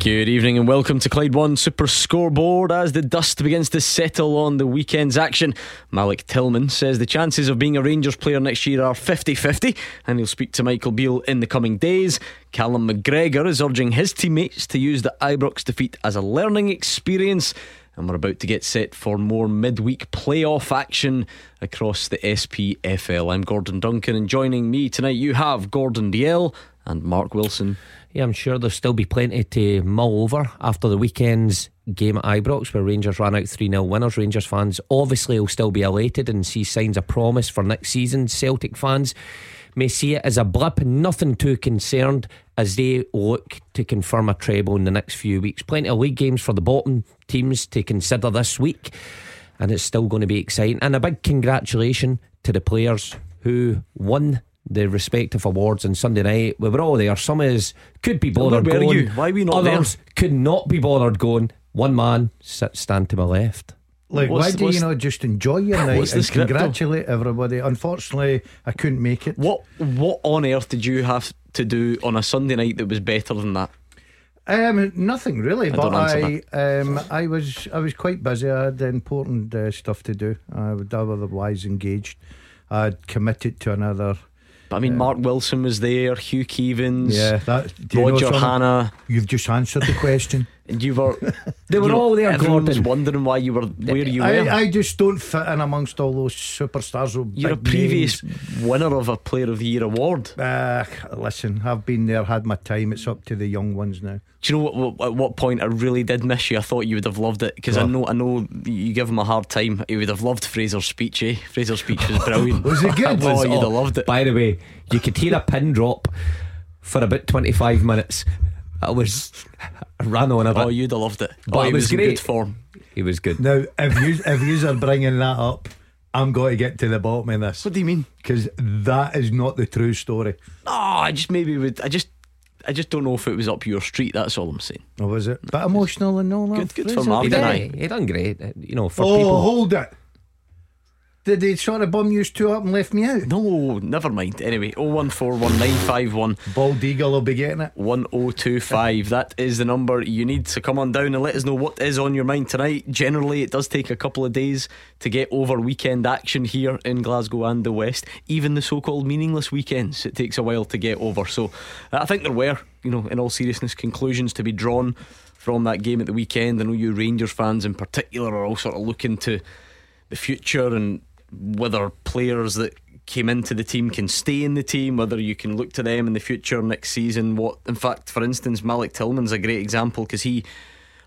Good evening and welcome to Clyde One Super Scoreboard. As the dust begins to settle on the weekend's action, Malik Tillman says the chances of being a Rangers player next year are 50 50, and he'll speak to Michael Beale in the coming days. Callum McGregor is urging his teammates to use the Ibrox defeat as a learning experience. And we're about to get set for more midweek playoff action across the SPFL. I'm Gordon Duncan, and joining me tonight, you have Gordon Dalziel and Mark Wilson. Yeah, I'm sure there'll still be plenty to mull over after the weekend's game at Ibrox, where Rangers ran out 3 0 winners. Rangers fans obviously will still be elated and see signs of promise for next season. Celtic fans may see it as a blip, nothing too concerned as they look to confirm a treble in the next few weeks. Plenty of league games for the bottom teams to consider this week, and it's still going to be exciting. And a big congratulations to the players who won the respective awards on Sunday night. We were all there. Some of us could be bothered Where were going. you? Why were you not Others could not be bothered going. One man sit, stand to my left. Like, What's- why do you not just enjoy your night What's and script, though? congratulate everybody? Unfortunately, I couldn't make it. What what on earth did you have to do on a Sunday night that was better than that? Um, nothing really, but I, um, I was, I was quite busy. I had important uh, stuff to do. I was otherwise engaged. I'd committed to another. But I mean, Mark Wilson was there, Hugh Keevins, Yeah, that. do you know Roger? Hanna, You've just answered the question. and you were. They were all there, Everyone was Gordon. wondering why you were where you were. I, I just don't fit in amongst all those superstars. with You're a big previous names. winner of a Player of the Year award. Uh, listen, I've been there, had my time. It's up to the young ones now. Do you know what, what, at what point I really did miss you? I thought you would have loved it because I know I know you give him a hard time. He would have loved Fraser's speech. Eh? Fraser's speech was brilliant. Was it good? oh, you'd have loved it. By the way, you could hear a pin drop for about 25 minutes. I was I ran on a bit. Oh, you'd have loved it. But oh, it he was was in great. good form. he was good. Now, if you if you are bringing that up, I'm going to get to the bottom of this What do you mean? because that is not the true story. Oh, I just maybe would. I just. I just don't know if it was up your street. That's all I'm saying. Or was it? But emotional and all that. Good- good for Fraser? Mark. He done, he done great. You know, for Oh, people. hold it. Did they sort of bum you two up and left me out? No, never mind. Anyway, 0141951 Bald Eagle will be getting it. 1025. That is the number you need to come on down and let us know what is on your mind tonight. Generally, it does take a couple of days to get over weekend action here in Glasgow and the West. Even the so called meaningless weekends, it takes a while to get over. So I think there were, you know, in all seriousness, conclusions to be drawn from that game at the weekend. I know you Rangers fans in particular are all sort of looking to the future and whether players that came into the team can stay in the team, whether you can look to them in the future next season. What, in fact, for instance, Malik Tillman's a great example because he,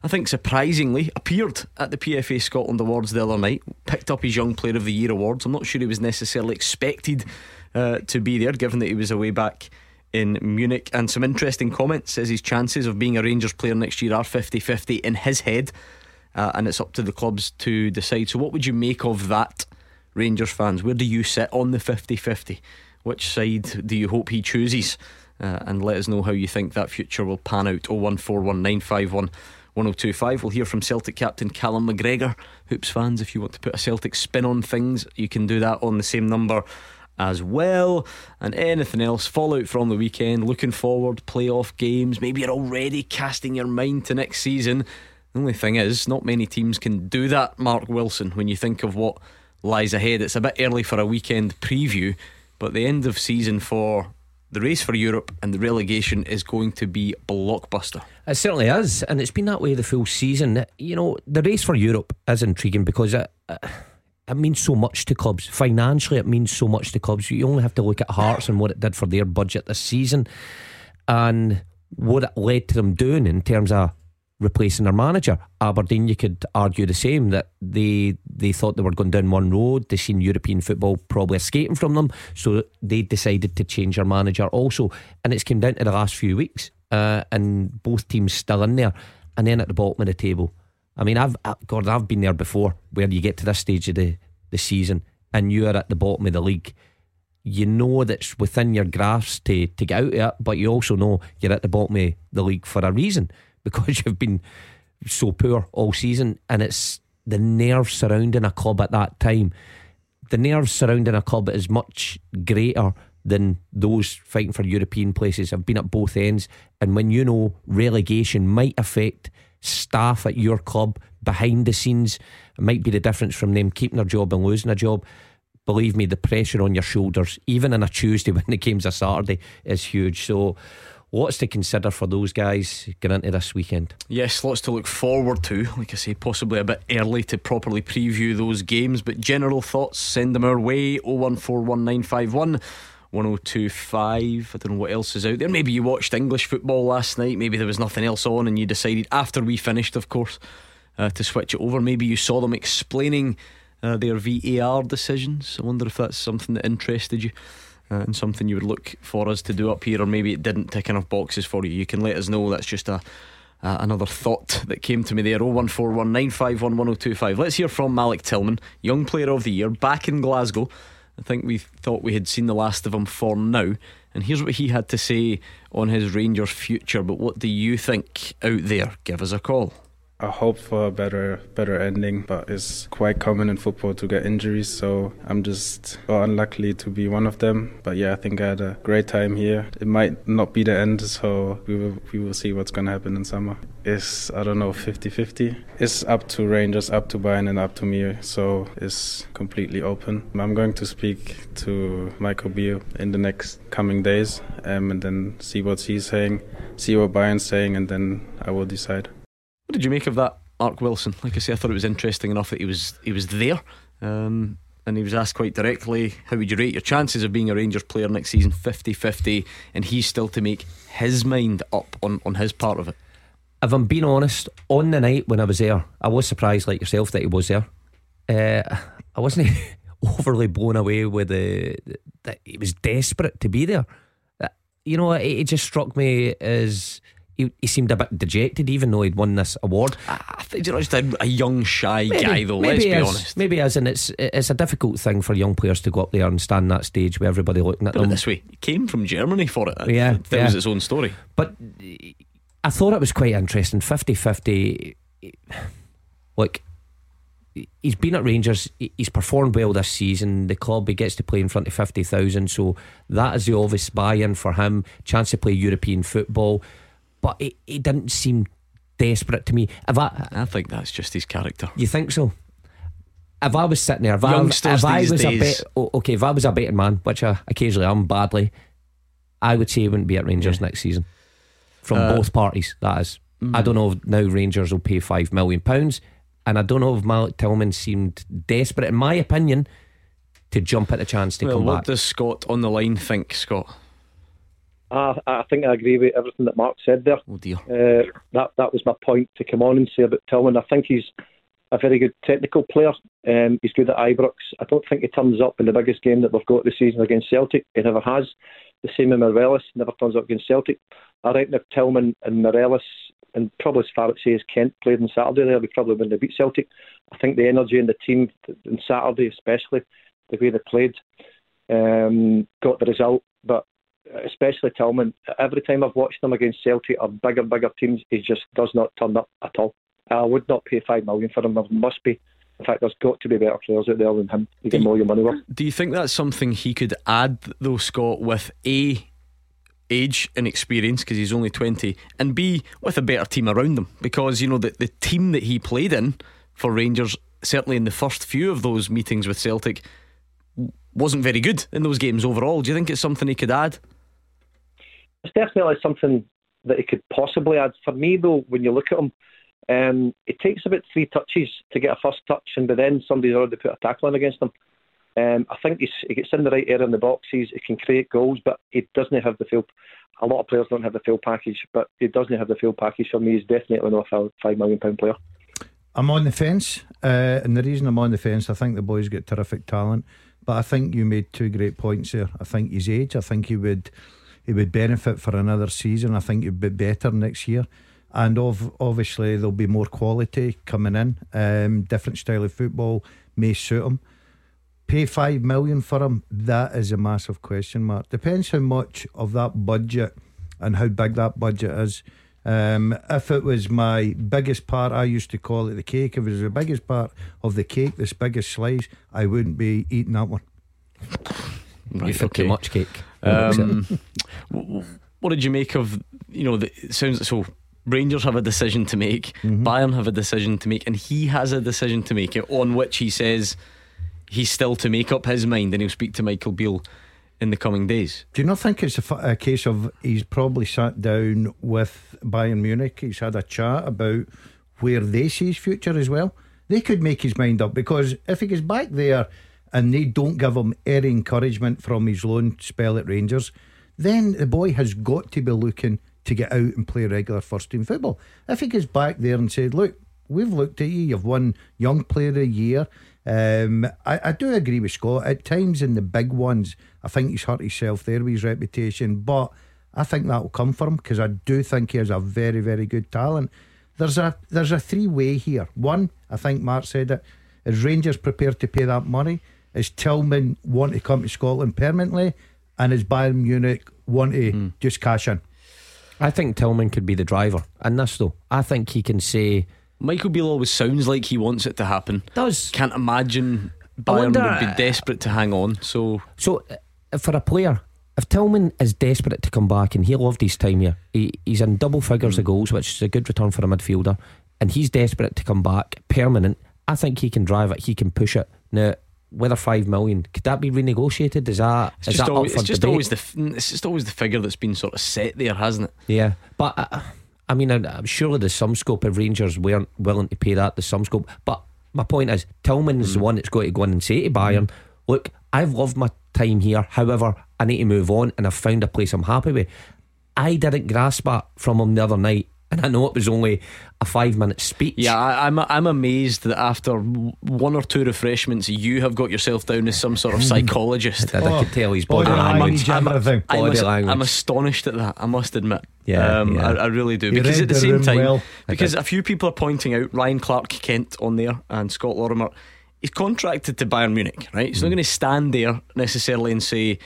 I think, surprisingly appeared at the PFA Scotland Awards the other night, picked up his Young Player of the Year awards. I'm not sure he was necessarily expected uh, to be there, given that he was away back in Munich. And some interesting comments says his chances of being a Rangers player next year are 50 50 in his head. Uh, and it's up to the clubs to decide. So, what would you make of that, Rangers fans? Where do you sit on the 50 50? Which side do you hope he chooses? Uh, and let us know how you think that future will pan out. 0141951 1025. We'll hear from Celtic captain Callum McGregor. Hoops fans, if you want to put a Celtic spin on things, you can do that on the same number as well. And anything else, fallout from the weekend, looking forward, playoff games. Maybe you're already casting your mind to next season. The only thing is, not many teams can do that, Mark Wilson, when you think of what lies ahead. It's a bit early for a weekend preview, but the end of season for the race for Europe and the relegation is going to be blockbuster. It certainly is, and it's been that way the full season. You know, the race for Europe is intriguing because it, it means so much to clubs. Financially, it means so much to clubs. You only have to look at Hearts and what it did for their budget this season and what it led to them doing in terms of replacing their manager. Aberdeen, you could argue the same that they they thought they were going down one road. They seen European football probably escaping from them, so they decided to change their manager also. And it's came down to the last few weeks, uh, and both teams still in there, and then at the bottom of the table. I mean, I've uh, Gordon, I've been there before, where you get to this stage of the the season and you are at the bottom of the league, you know that's within your grasp to, to get out of it, but you also know you're at the bottom of the league for a reason because you've been so poor all season. And it's the nerves surrounding a club at that time. The nerves surrounding a club is much greater than those fighting for European places. I've been at both ends. And when you know relegation might affect staff at your club behind the scenes, it might be the difference from them keeping their job and losing a job believe me, the pressure on your shoulders, even on a Tuesday when the game's a Saturday, is huge. So, Lots to consider for those guys getting into this weekend. Yes, lots to look forward to. Like I say, possibly a bit early to properly preview those games, but general thoughts, send them our way 0141951. 1025. I don't know what else is out there. Maybe you watched English football last night. Maybe there was nothing else on, and you decided after we finished, of course, uh, to switch it over. Maybe you saw them explaining uh, their VAR decisions. I wonder if that's something that interested you. Uh, and something you would look for us to do up here, or maybe it didn't tick enough boxes for you. You can let us know. That's just a uh, another thought that came to me there 01419511025. Let's hear from Malik Tillman, Young Player of the Year, back in Glasgow. I think we thought we had seen the last of him for now. And here's what he had to say on his Rangers future. But what do you think out there? Give us a call. I hope for a better better ending, but it's quite common in football to get injuries. So I'm just well, unlucky to be one of them. But yeah, I think I had a great time here. It might not be the end, so we will we will see what's gonna happen in summer. It's I don't know 50-50. It's up to Rangers, up to Bayern, and up to me. So it's completely open. I'm going to speak to Michael Beale in the next coming days, um, and then see what he's saying, see what Bayern's saying, and then I will decide. What did you make of that, Mark Wilson? Like I say, I thought it was interesting enough that he was he was there. Um, and he was asked quite directly, How would you rate your chances of being a Rangers player next season? 50 50. And he's still to make his mind up on, on his part of it. If I'm being honest, on the night when I was there, I was surprised, like yourself, that he was there. Uh, I wasn't overly blown away with the that he was desperate to be there. Uh, you know, it, it just struck me as he, he seemed a bit dejected, even though he'd won this award. I think you know, just a, a young, shy maybe, guy, though. Let's be is, honest. Maybe as and it's it's a difficult thing for young players to go up there and stand that stage with everybody looking at Put them. this way, he came from Germany for it. Yeah, that yeah. was its own story. But I thought it was quite interesting. 50-50 Look, he's been at Rangers. He's performed well this season. The club he gets to play in front of fifty thousand, so that is the obvious buy-in for him. Chance to play European football but it, it didn't seem desperate to me. If I, I think that's just his character. You think so? If I was sitting there, if I, if I was days. a bit okay, if I was a betting man, which I occasionally am badly, I would say he wouldn't be at Rangers yeah. next season. From uh, both parties, that is. Mm. I don't know if now Rangers will pay five million pounds, and I don't know if Malik Tillman seemed desperate, in my opinion, to jump at the chance to well, come what back. What does Scott on the line think, Scott? I, I think I agree with everything that Mark said there. Oh dear. Uh, that that was my point to come on and say about Tillman. I think he's a very good technical player. Um, he's good at Ibrox. I don't think he turns up in the biggest game that we've got this season against Celtic. He never has. The same with Morelos, never turns up against Celtic. I reckon if Tillman and Morelos, and probably as far as say as Kent played on Saturday there, we probably wouldn't have beat Celtic. I think the energy in the team on Saturday, especially the way they played, um, got the result. But especially Tillman, every time I've watched him against Celtic or bigger, bigger teams, he just does not turn up at all. I would not pay five million for him. There must be. In fact, there's got to be better players out there than him. You get more your money worth. Do you think that's something he could add, though, Scott, with A, age and experience, because he's only 20, and B, with a better team around him? Because, you know, the, the team that he played in for Rangers, certainly in the first few of those meetings with Celtic, wasn't very good in those games overall. Do you think it's something he could add? It's definitely something that he could possibly add. For me, though, when you look at him, um, it takes about three touches to get a first touch, and by then somebody's already put a tackle in against him. Um, I think he gets in the right area in the boxes. He can create goals, but he doesn't have the full. A lot of players don't have the full package, but he doesn't have the full package. For me, he's definitely not a five million pound player. I'm on the fence, uh, and the reason I'm on the fence, I think the boy's got terrific talent. But I think you made two great points there. I think his age. I think he would he would benefit for another season. I think he'd be better next year. And of, obviously there'll be more quality coming in. Um, different style of football may suit him. pay five million for him, that is a massive question mark. Depends how much of that budget and how big that budget is. Um, if it was my biggest part, I used to call it the cake. If it was the biggest part of the cake, this biggest slice, I wouldn't be eating that one. Right, you okay. too much cake. Um, what did you make of you know? The, it sounds so. Rangers have a decision to make. Mm-hmm. Bayern have a decision to make, and he has a decision to make. On which he says he's still to make up his mind, and he'll speak to Michael Beale in the coming days. Do you not think it's a, a, case of he's probably sat down with Bayern Munich? He's had a chat about where they see his future as well. They could make his mind up because if he goes back there and they don't give him any encouragement from his loan spell at Rangers, then the boy has got to be looking to get out and play regular first team football. If he goes back there and said, Look, we've looked at you, you've won Young Player of the Year, um, I, I, do agree with Scott. At times in the big ones, I think he's hurt himself there with his reputation, but I think that will come for him because I do think he has a very, very good talent. There's a there's a three way here. One, I think Mark said it. Is Rangers prepared to pay that money? Is Tillman want to come to Scotland permanently? And is Bayern Munich want to mm. just cash in? I think Tillman could be the driver in this though. I think he can say Michael Beale always sounds like he wants it to happen. Does can't imagine Bayern wonder, would be desperate to hang on. So, so uh, for a player, if Tillman is desperate to come back and he loved his time here, he, he's in double figures mm. of goals, which is a good return for a midfielder, and he's desperate to come back permanent. I think he can drive it. He can push it. Now, whether five million could that be renegotiated? Is that it's is just, that always, it's just debate? always the it's just always the figure that's been sort of set there, hasn't it? Yeah, but. Uh, I mean, I'm surely there's some scope if Rangers weren't willing to pay that. There's some scope, but my point is Tillman's mm. the one that's got to go in and say to Bayern, mm. "Look, I've loved my time here. However, I need to move on, and I've found a place I'm happy with." I didn't grasp that from him the other night. And I know it was only a five minute speech. Yeah, I, am I'm, I'm amazed that after one or two refreshments, you have got yourself down as some sort of psychologist. I, I, I could tell he's body, body language. I'm, I'm, body I'm, language. I'm astonished at that. I must admit. Yeah, um, yeah. I, I, really do. You because at the, the same time, well. because a few people are pointing out Ryan Clark Kent on there and Scott Lorimer. He's contracted to Bayern Munich, right? He's mm. not going to stand there necessarily and say.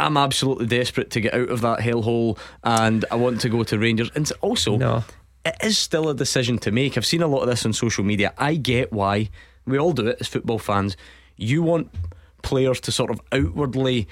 I'm absolutely desperate to get out of that hellhole and I want to go to Rangers. And also, no it is still a decision to make. I've seen a lot of this on social media. I get why we all do it as football fans. You want players to sort of outwardly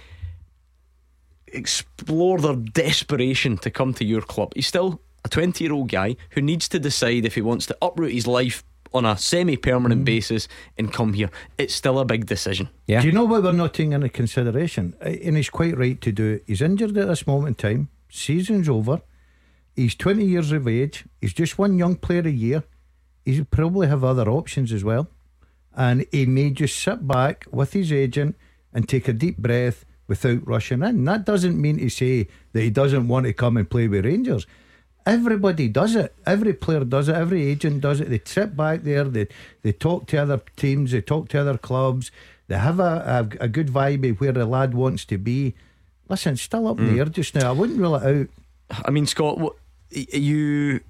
explore their desperation to come to your club. He's still a 20 year old guy who needs to decide if he wants to uproot his life on a semi permanent mm. basis and come here. It's still a big decision. Yeah. Do you know what we're not taking into consideration? And he's quite right to do it. He's injured at this moment in time. Season's over. He's 20 years of age. He's just one young player a year. He'll probably have other options as well. And he may just sit back with his agent and take a deep breath without rushing in. That doesn't mean to say that he doesn't want to come and play with Rangers. Everybody does it. Every player does it. Every agent does it. They trip back there. They they talk to other teams. They talk to other clubs. They have a, a, a good vibe of where the lad wants to be. Listen, still up mm. in the air just now. I wouldn't rule it out. I mean, Scott, what, you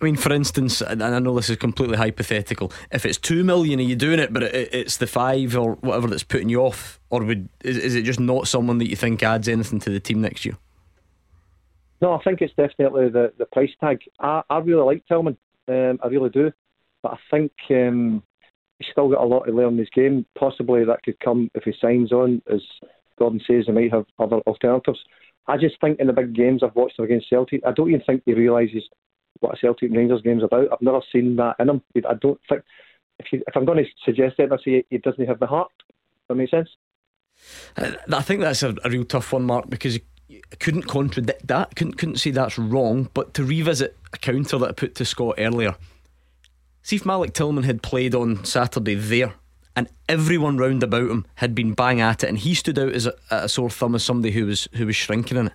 I mean, for instance, and I know this is completely hypothetical. If it's two million, are you doing it? But it's the five or whatever that's putting you off, or would is, is it just not someone that you think adds anything to the team next year? No, I think it's definitely the, the price tag. I, I really like Tillman, um, I really do, but I think um, he's still got a lot to learn in his game. Possibly that could come if he signs on, as Gordon says, he might have other alternatives. I just think in the big games I've watched him against Celtic, I don't even think he realises what a Celtic Rangers game's about. I've never seen that in him. I don't think if, you, if I'm going to suggest it, I say he doesn't have the heart. Does that make sense? Uh, I think that's a, a real tough one, Mark, because couldn't contradict that. Couldn't couldn't say that's wrong. But to revisit a counter that I put to Scott earlier, see if Malik Tillman had played on Saturday there and everyone round about him had been bang at it, and he stood out as a, a sore thumb as somebody who was who was shrinking in it.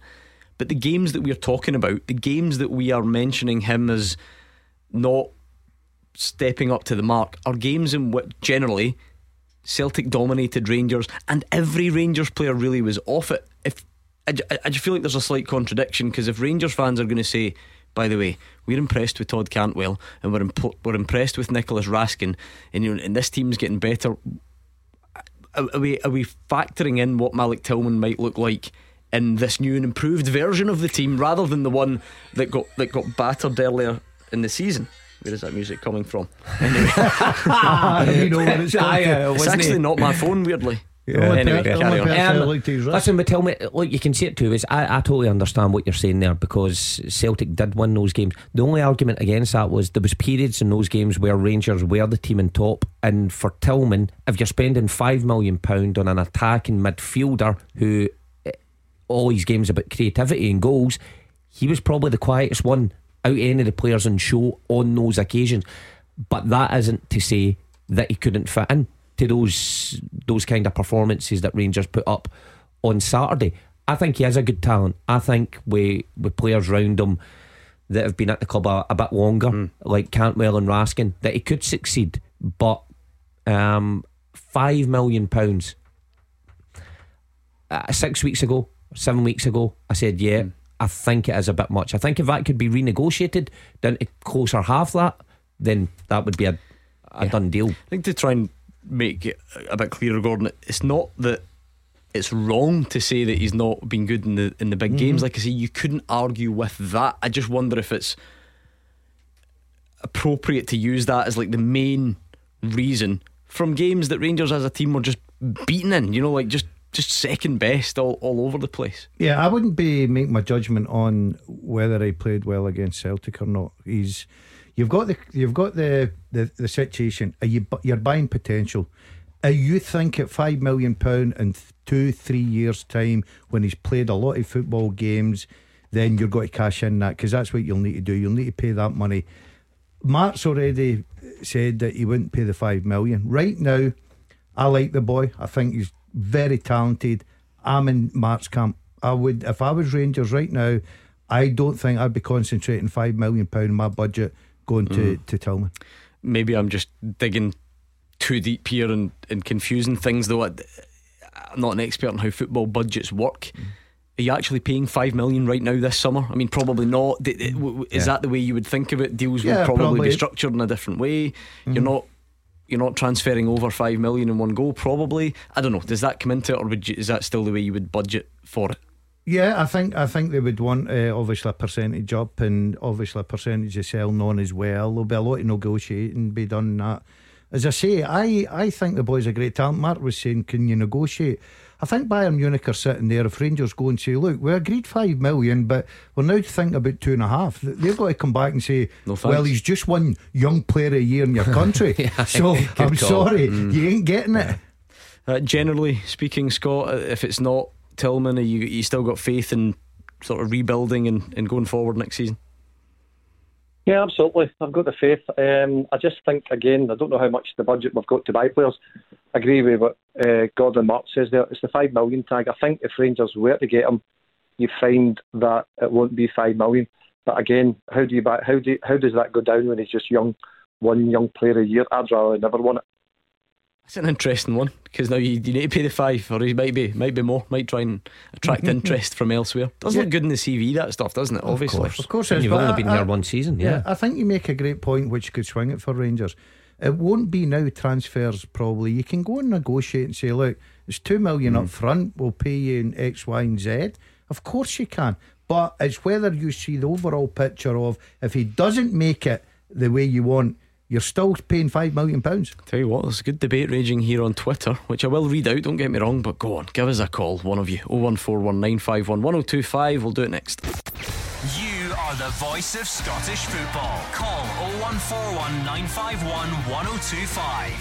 But the games that we are talking about, the games that we are mentioning him as not stepping up to the mark, are games in which generally Celtic dominated Rangers, and every Rangers player really was off it. I, I, I feel like there's a slight contradiction because if Rangers fans are going to say by the way, we're impressed with Todd Cantwell and we're, imp- we're impressed with Nicolas Raskin, and, you know, and this team's getting better. are we are we factoring in what Malik Tillman might look like in this new and improved version of the team rather than the one that got that got battered earlier in the season? Where is that music coming from? Anyway, you know what it's it's actually not my phone. Weirdly, The only Anyway, per- carry on. Um, I like to use Listen, but tell me, look, you can see it too. Is I, I totally understand what you're saying there because Celtic did win those games. The only argument against that was there was periods in those games where Rangers were the team in top, and for Tillman, if you're spending five million pound on an attacking midfielder who eh, all these games about creativity and goals, he was probably the quietest one out of any of the players on show on those occasions. But that isn't to say that he couldn't fit in to those those kind of performances that Rangers put up on Saturday. I think he has a good talent. I think with with players round him that have been at the club a, a bit longer, like Cantwell and Raskin, that he could succeed. But um, five million pounds uh, six weeks ago, seven weeks ago, I said, yeah, I think it is a bit much. I think if that could be renegotiated down to closer half that, then that would be a, a done deal. I think to try and make it a bit clearer, Gordon, it's not that it's wrong to say that he's not been good in the in the big mm-hmm. games. Like I say, you couldn't argue with that. I just wonder if it's appropriate to use that as like the main reason from games that Rangers as a team were just beaten in. You know, like just just second best all, all over the place. Yeah, I wouldn't be make my judgment on whether he played well against Celtic or not. He's you've got the you've got the the, the situation. Are you you're buying potential? Are you think at five million pound in two three years time when he's played a lot of football games, then you're going to cash in that because that's what you'll need to do. You'll need to pay that money. Mark's already said that he wouldn't pay the five million. Right now, I like the boy. I think he's very talented. I'm in Mark's camp. I would, if I was Rangers right now, I don't think I'd be concentrating five million pound in my budget going to mm. to Tillman. Maybe I'm just digging too deep here and, and confusing things, though. I, I'm not an expert on how football budgets work. Mm. Are you actually paying five million right now this summer? I mean, probably not. D- d- w- w- Is Yeah. that the way you would think of it? Deals Yeah, would probably, probably. be structured in a different way. You're mm. not. You're not transferring over five million in one go, probably. I don't know. Does that come into it, or would you, is that still the way you would budget for it? Yeah, I think I think they would want uh, obviously a percentage up and obviously a percentage of selling on as well. There'll be a lot of negotiating be done. on That, as I say, I I think the boy's a great talent. Mark was saying, can you negotiate? I think Bayern Munich are sitting there. If Rangers go and say, look, we agreed five million, but we're now thinking about two and a half. They've got to come back and say, No well, he's just one young player a year in your country. so I'm call. sorry, you ain't getting it. Uh, generally speaking, Scott, uh, if it's not Tillman, are you you still got faith in sort of rebuilding and, and going forward next season? Yeah, absolutely. I've got the faith. Um, I just think, again, I don't know how much the budget we've got to buy players. I agree with what uh, Gordon Mark says there. It's the five million tag. I think if Rangers were to get him, you find that it won't be five million. But again, how do you buy? How do you, how does that go down when he's just young, one young player a year? I'd rather never won it. It's an interesting one because now you, you need to pay the five, or he might be might be more, might try and attract interest from elsewhere. Does Yeah. look good in the CV that stuff, doesn't it? Obviously, Of course, it And is, you've only I- been I- there one season, Yeah, yeah. I think you make a great point which could swing it for Rangers. It won't be now transfers probably. You can go and negotiate and say, look, it's two million hmm. up front, we'll pay you in X, Y, and Z. Of course you can. But it's whether you see the overall picture of if he doesn't make it the way you want, you're still paying five million pounds. Tell you what, there's a good debate raging here on Twitter, which I will read out. Don't get me wrong, but go on, give us a call, one of you. 01419511025. We'll do it next. You are the voice of Scottish football. Call 0141 951 1025.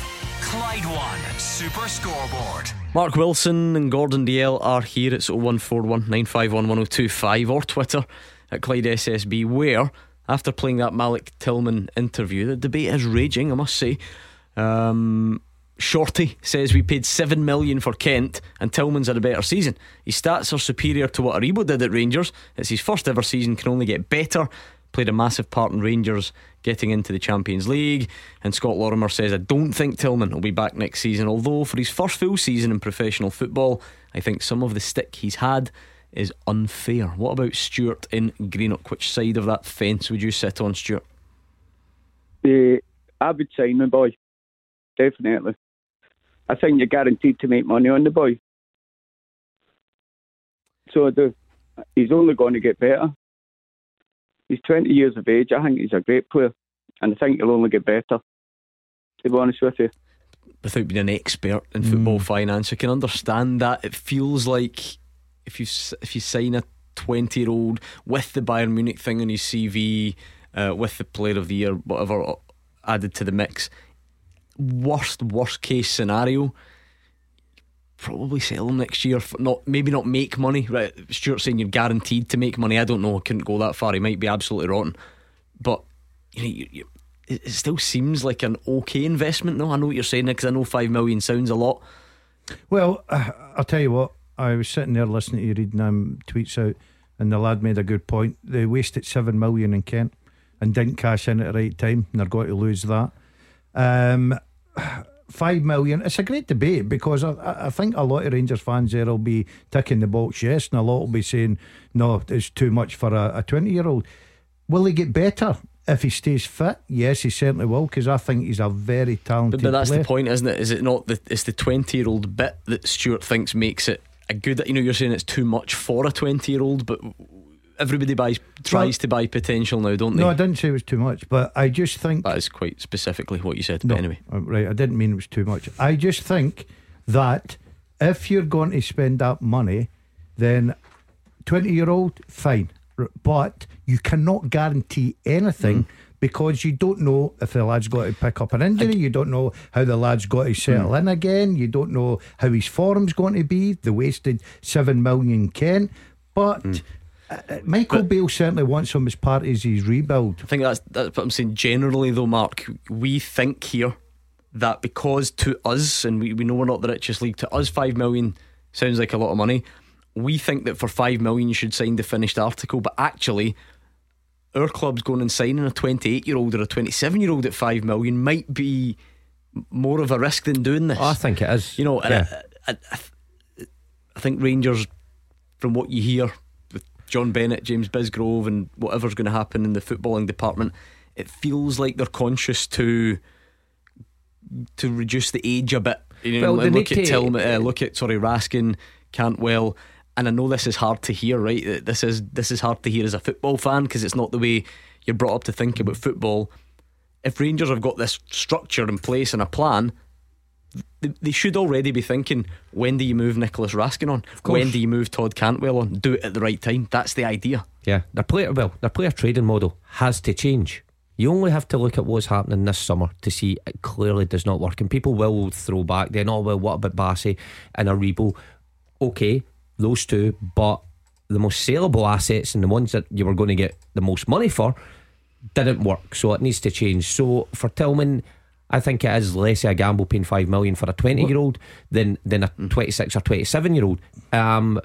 Clyde One Super Scoreboard. Mark Wilson and Gordon Dalziel are here. It's 01419511025 or Twitter at Clyde SSB, where after playing that Malik Tillman interview, the debate is raging, I must say. Um, Shorty says we paid 7 million for Kent and Tillman's had a better season. His stats are superior to what Aribo did at Rangers. It's his first ever season, can only get better. Played a massive part in Rangers getting into the Champions League. And Scott Lorimer says, I don't think Tillman will be back next season, although for his first full season in professional football, I think some of the stick he's had is unfair. What about Stuart in Greenock? Which side of that fence would you sit on, Stuart? I would sign my boy, definitely. I think you're guaranteed to make money on the boy. So the, he's only going to get better. He's 20 years of age. I think he's a great player, and I think he'll only get better. To be honest with you, without being an expert in football Mm. finance, I can understand that. It feels like if you if you sign a twenty year old with the Bayern Munich thing on his CV, uh, with the Player of the Year, whatever uh, added to the mix, worst worst case scenario. Probably sell him next year for not maybe not make money. Right, Stuart saying you're guaranteed to make money. I don't know. I couldn't go that far. He might be absolutely rotten, but you know, you, you, it, still seems like an okay investment. No, I know what you're saying because I know five million sounds a lot. Well, uh, I'll tell you what. I was sitting there listening to you reading them tweets out, and the lad made a good point. They wasted seven million in Kent and didn't cash in at the right time, and they're going to lose that. Um, five million. It's a great debate because I- I, think a lot of Rangers fans there will be ticking the box yes, and a lot will be saying no, it's too much for a, twenty-year-old. Will he get better? If he stays fit, yes, he certainly will. Because I think he's a very talented. But, but that's player. the point, isn't it? Is it not the it's the twenty year old bit that Stuart thinks makes it good? You know, you're saying it's too much for a twenty year old, but everybody buys tries to buy potential now, don't they? No, I didn't say it was too much, but I just think that is quite specifically what you said. No, But anyway, uh, right. I didn't mean it was too much. I just think that if you're going to spend that money, then twenty-year-old, fine, but you cannot guarantee anything. Because you don't know if the lad's got to pick up an injury, you don't know how the lad's got to settle in again, you don't know how his form's going to be. The wasted seven million Kent, but uh, uh, Michael Beale certainly wants him as part of his rebuild. I think that's that's what I'm saying. Generally, though, Mark, we think here that because to us, and we, we know we're not the richest league, to us, five million sounds like a lot of money. We think that for five million you should sign the finished article, but actually, our club's going and signing a 28 year old or a 27 year old at five million might be more of a risk than doing this. I think it is. You know, Yeah. I, I, I, I think Rangers, from what you hear with John Bennett, James Bisgrove, and whatever's going to happen in the footballing department, it feels like they're conscious to to reduce the age a bit. You know, Well, and look at to- Tillman, uh, look at sorry Raskin, Cantwell. And I know this is hard to hear, right? That This is this is hard to hear as a football fan because it's not the way you're brought up to think about football. If Rangers have got this structure in place and a plan, they, they should already be thinking when do you move Nicolas Raskin on? When do you move Todd Cantwell on? Do it at the right time. That's the idea. Yeah, their player well, their player trading model has to change. You only have to look at what's happening this summer to see it clearly does not work. And people will throw back then, oh well, what about Bassey and Aribo? Okay, those two, but the most saleable assets and the ones that you were going to get the most money for didn't work. So it needs to change. So for Tillman, I think it is less a gamble paying five million for a twenty year old than than a twenty six or twenty seven year old. Um,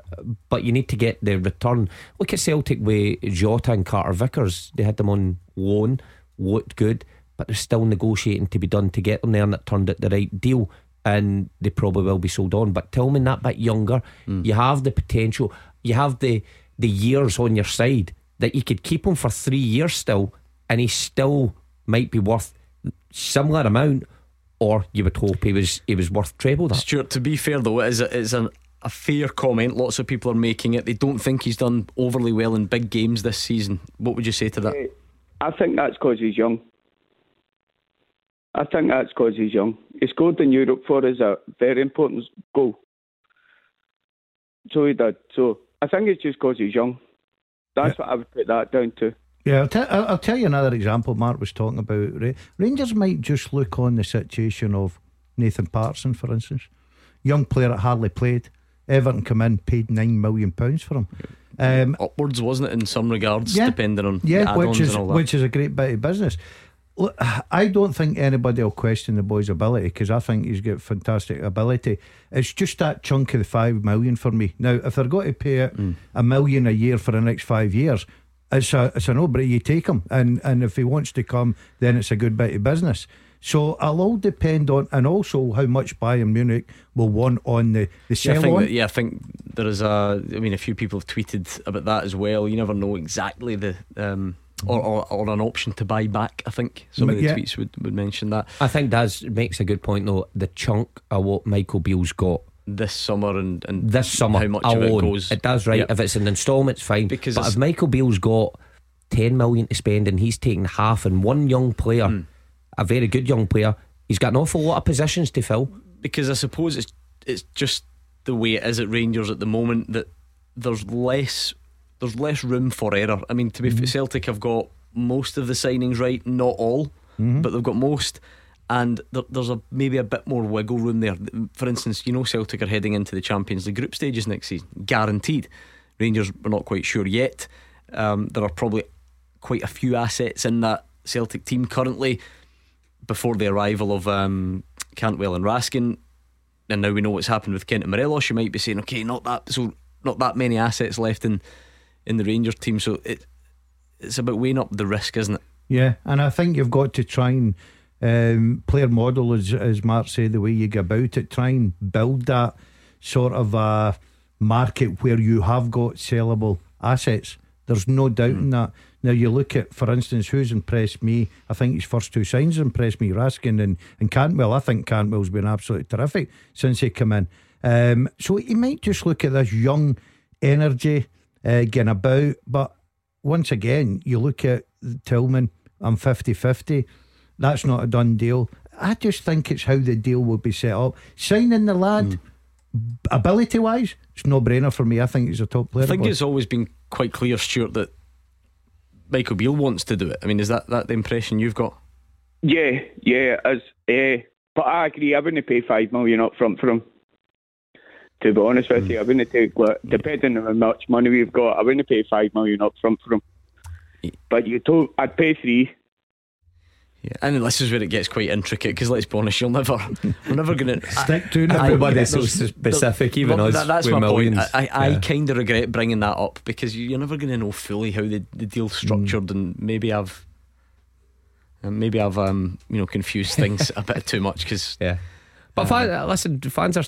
but you need to get the return. Look at Celtic with Jota and Carter Vickers. They had them on loan, looked good, but they're still negotiating to be done to get them there, and it turned out the right deal. And they probably will be sold on. But Tillman, that bit younger, hmm. you have the potential. You have the the years on your side that you could keep him for three years still, and he still might be worth similar amount, or you would hope he was he was worth treble that. Stuart, to be fair though, it is a, it's an, a fair comment. Lots of people are making it. They don't think he's done overly well in big games this season. What would you say to that? I think that's because he's young. I think that's because he's young. He scored in Europe for us a very important goal. So he did. So I think it's just because he's young. That's what I would put that down to. Yeah, I'll, tell I'll I'll tell you another example Mark was talking about. Rangers might just look on the situation of Nathan Patterson, for instance. Young player that hardly played. Everton come in, paid £9 million pounds for him. Um, Upwards, wasn't it, in some regards, Yeah. depending on the yeah, add-ons which is and all that. which is a great bit of business. Look, I don't think anybody will question the boy's ability because I think he's got fantastic ability. It's just that chunk of the five million for me. Now, if they're going to pay Mm. a million a year for the next five years, it's a it's a no brainer. You take him, and and if he wants to come, then it's a good bit of business. So it'll all depend on, and also how much Bayern Munich will want on the the Yeah, I sell think on. that, yeah, I think there is a. I mean, a few people have tweeted about that as well. You never know exactly the um, or, or, or an option to buy back. I think some of the Yeah. tweets would, would mention that I think Daz makes a good point though. The chunk of what Michael Beale's got this summer and, and this summer how much alone, of it goes. It does right. Yep. If it's an instalment, it's fine. Because but it's- if Michael Beale's got ten million to spend and he's taking half and one young player, Hmm. a very good young player, he's got an awful lot of positions to fill. because I suppose it's it's just the way it is at Rangers at the moment that there's less there's less room for error. I mean, to be fair, Celtic have got most of the signings right, not all, but they've got most. And there, there's a maybe a bit more wiggle room there. For instance, you know Celtic are heading into the Champions League group stages next season, guaranteed. Rangers we're not quite sure yet. Um, there are probably quite a few assets in that Celtic team currently before the arrival of um, Cantwell and Raskin, and now we know what's happened with Kent and Morelos, you might be saying, okay, not that so not that many assets left in in the Rangers team, so it it's about weighing up the risk, isn't it? Yeah, and I think you've got to try and um, player model, as as Mark said, the way you go about it. Try and build that sort of a market where you have got sellable assets. There's no doubt in that. Now you look at, for instance, who's impressed me. I think his first two signs impressed me, Raskin and, and Cantwell. I think Cantwell's been absolutely terrific since he came in. Um, so you might just look at this young energy uh, getting about, but once again, you look at Tillman, I'm 50 50. That's not a done deal. I just think it's how the deal will be set up. Signing the lad, ability wise, it's no brainer for me. I think he's a top player. I think but- it's always been quite clear, Stuart, that Michael Beale wants to do it. I mean, is that, that the impression you've got? Yeah, yeah, as uh, but I agree. I wouldn't pay five million up front for him. To be honest with you, I wouldn't take like, depending on how much money we've got. I wouldn't pay five million up front for him. But you told I'd pay three. Yeah, and this is where it gets quite intricate because let's be honest, you'll never, we're never going to Stick to it. Everybody's so there's- specific, even Well, us. that- that's with my millions. point. I, I, Yeah. I kind of regret bringing that up because you- you're never going to know fully how the, the deal's structured, and maybe I've, and maybe I've um you know confused things a bit too much because Yeah. But fan, listen, fans are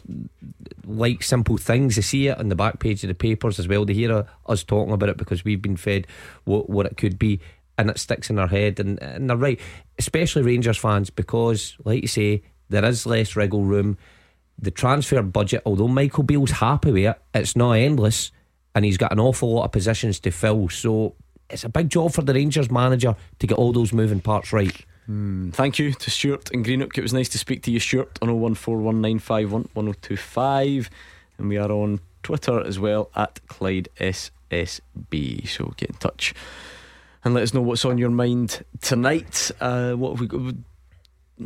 like simple things. They see it on the back page of the papers as well. They hear uh, us talking about it because we've been fed what, what it could be, and it sticks in their head. And, and they're right, especially Rangers fans, because, like you say, there is less wriggle room. The transfer budget, although Michael Beale's happy with it, it's not endless, and he's got an awful lot of positions to fill. So it's a big job for the Rangers manager to get all those moving parts right. Thank you to Stuart and Greenock. It was nice to speak to you, Stuart, on 01419511025. And we are on Twitter as well at Clyde SSB. So get in touch and let us know what's on your mind tonight. Uh, what have we got?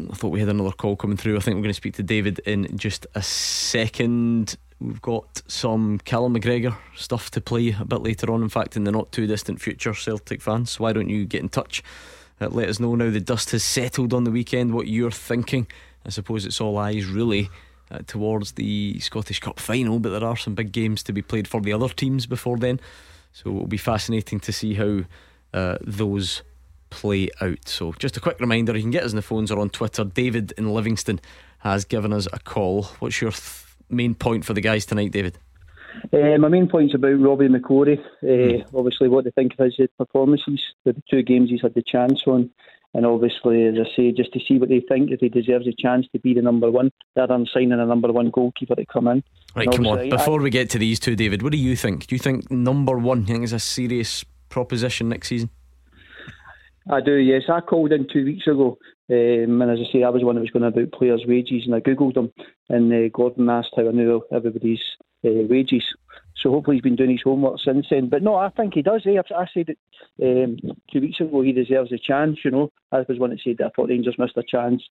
I thought we had another call coming through. I think we're going to speak to David in just a second. We've got some Callum McGregor stuff to play a bit later on. In fact, in the not too distant future, Celtic fans. Why don't you get in touch? Let us know now the dust has settled on the weekend what you're thinking. I suppose it's all eyes really uh, towards the Scottish Cup final, but there are some big games to be played for the other teams before then. So it'll be fascinating to see how uh, those play out. So just a quick reminder you can get us on the phones or on Twitter. David in Livingston has given us a call. What's your th- main point for the guys tonight, David? Uh, my main point's about Robbie McCrorie. Uh, Obviously, what they think of his performances, the two games he's had the chance on, and obviously, as I say, just to see what they think if he deserves a chance to be the number one, rather than signing a number one goalkeeper to come in. Right, And come on. obviously, I- Before we get to these two, David, what do you think? Do you think number one, think is a serious proposition next season? I do, yes. I called in two weeks ago, um, and as I say, I was one that was going about players' wages, and I googled them, and uh, Gordon asked how I knew everybody's uh, wages. So hopefully he's been doing his homework since then. But no, I think he does. Eh? I I said it um, two weeks ago. He deserves a chance. You know, I was one that said that I thought Rangers missed a chance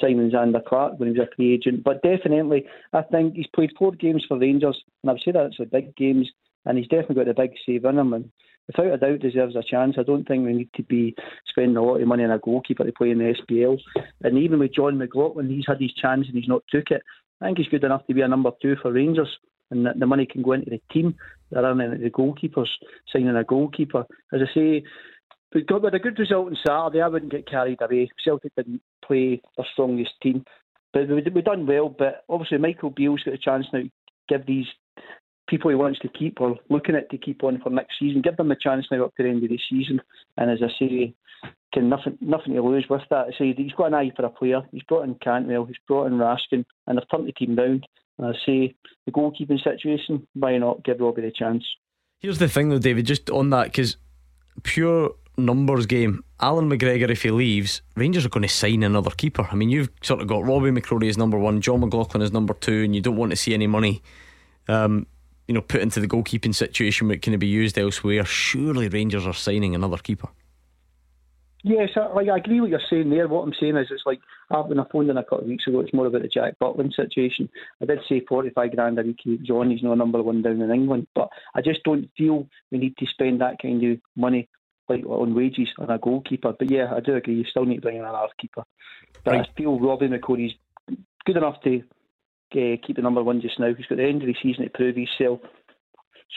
Simon Zander Clark when he was a free agent. But definitely, I think he's played four games for Rangers, and I've said that it's the big games, and he's definitely got a big save in him. And without a doubt deserves a chance. I don't think we need to be spending a lot of money on a goalkeeper to play in the SPL. And even with Jon McLaughlin, he's had his chance and he's not took it. I think he's good enough to be a number two for Rangers. And that the money can go into the team rather than the goalkeepers signing a goalkeeper. As I say, we got with a good result on Saturday. I wouldn't get carried away. Celtic didn't play their strongest team, but we we done well. But obviously, Michael Beale's got a chance now to give these people he wants to keep or looking at to keep on for next season. Give them the chance now up to the end of the season. And as I say, can nothing nothing to lose with that. I say he's got an eye for a player. He's brought in Cantwell, he's brought in Raskin, and they've turned the team round. And I say the goalkeeping situation, why not give Robbie the chance? Here's the thing though, David, just on that, because pure numbers game, Allan McGregor, if he leaves, Rangers are going to sign another keeper. I mean, you've sort of got Robbie McCrorie as number one, Jon McLaughlin as number two, and you don't want to see any money. Um, you know, put into the goalkeeping situation which can be used elsewhere. Surely Rangers are signing another keeper. Yes, I, like I agree with what you're saying there. What I'm saying is, it's like I when I phoned in a couple of weeks ago, it's more about the Jack Butland situation. I did say 45 grand a week. John, he's no number one down in England, but I just don't feel we need to spend that kind of money like on wages on a goalkeeper. But yeah, I do agree. You still need to bring in another keeper. But right. I feel Robbie McCrorie's good enough to uh, keep the number one just now. He's got the end of the season to prove himself.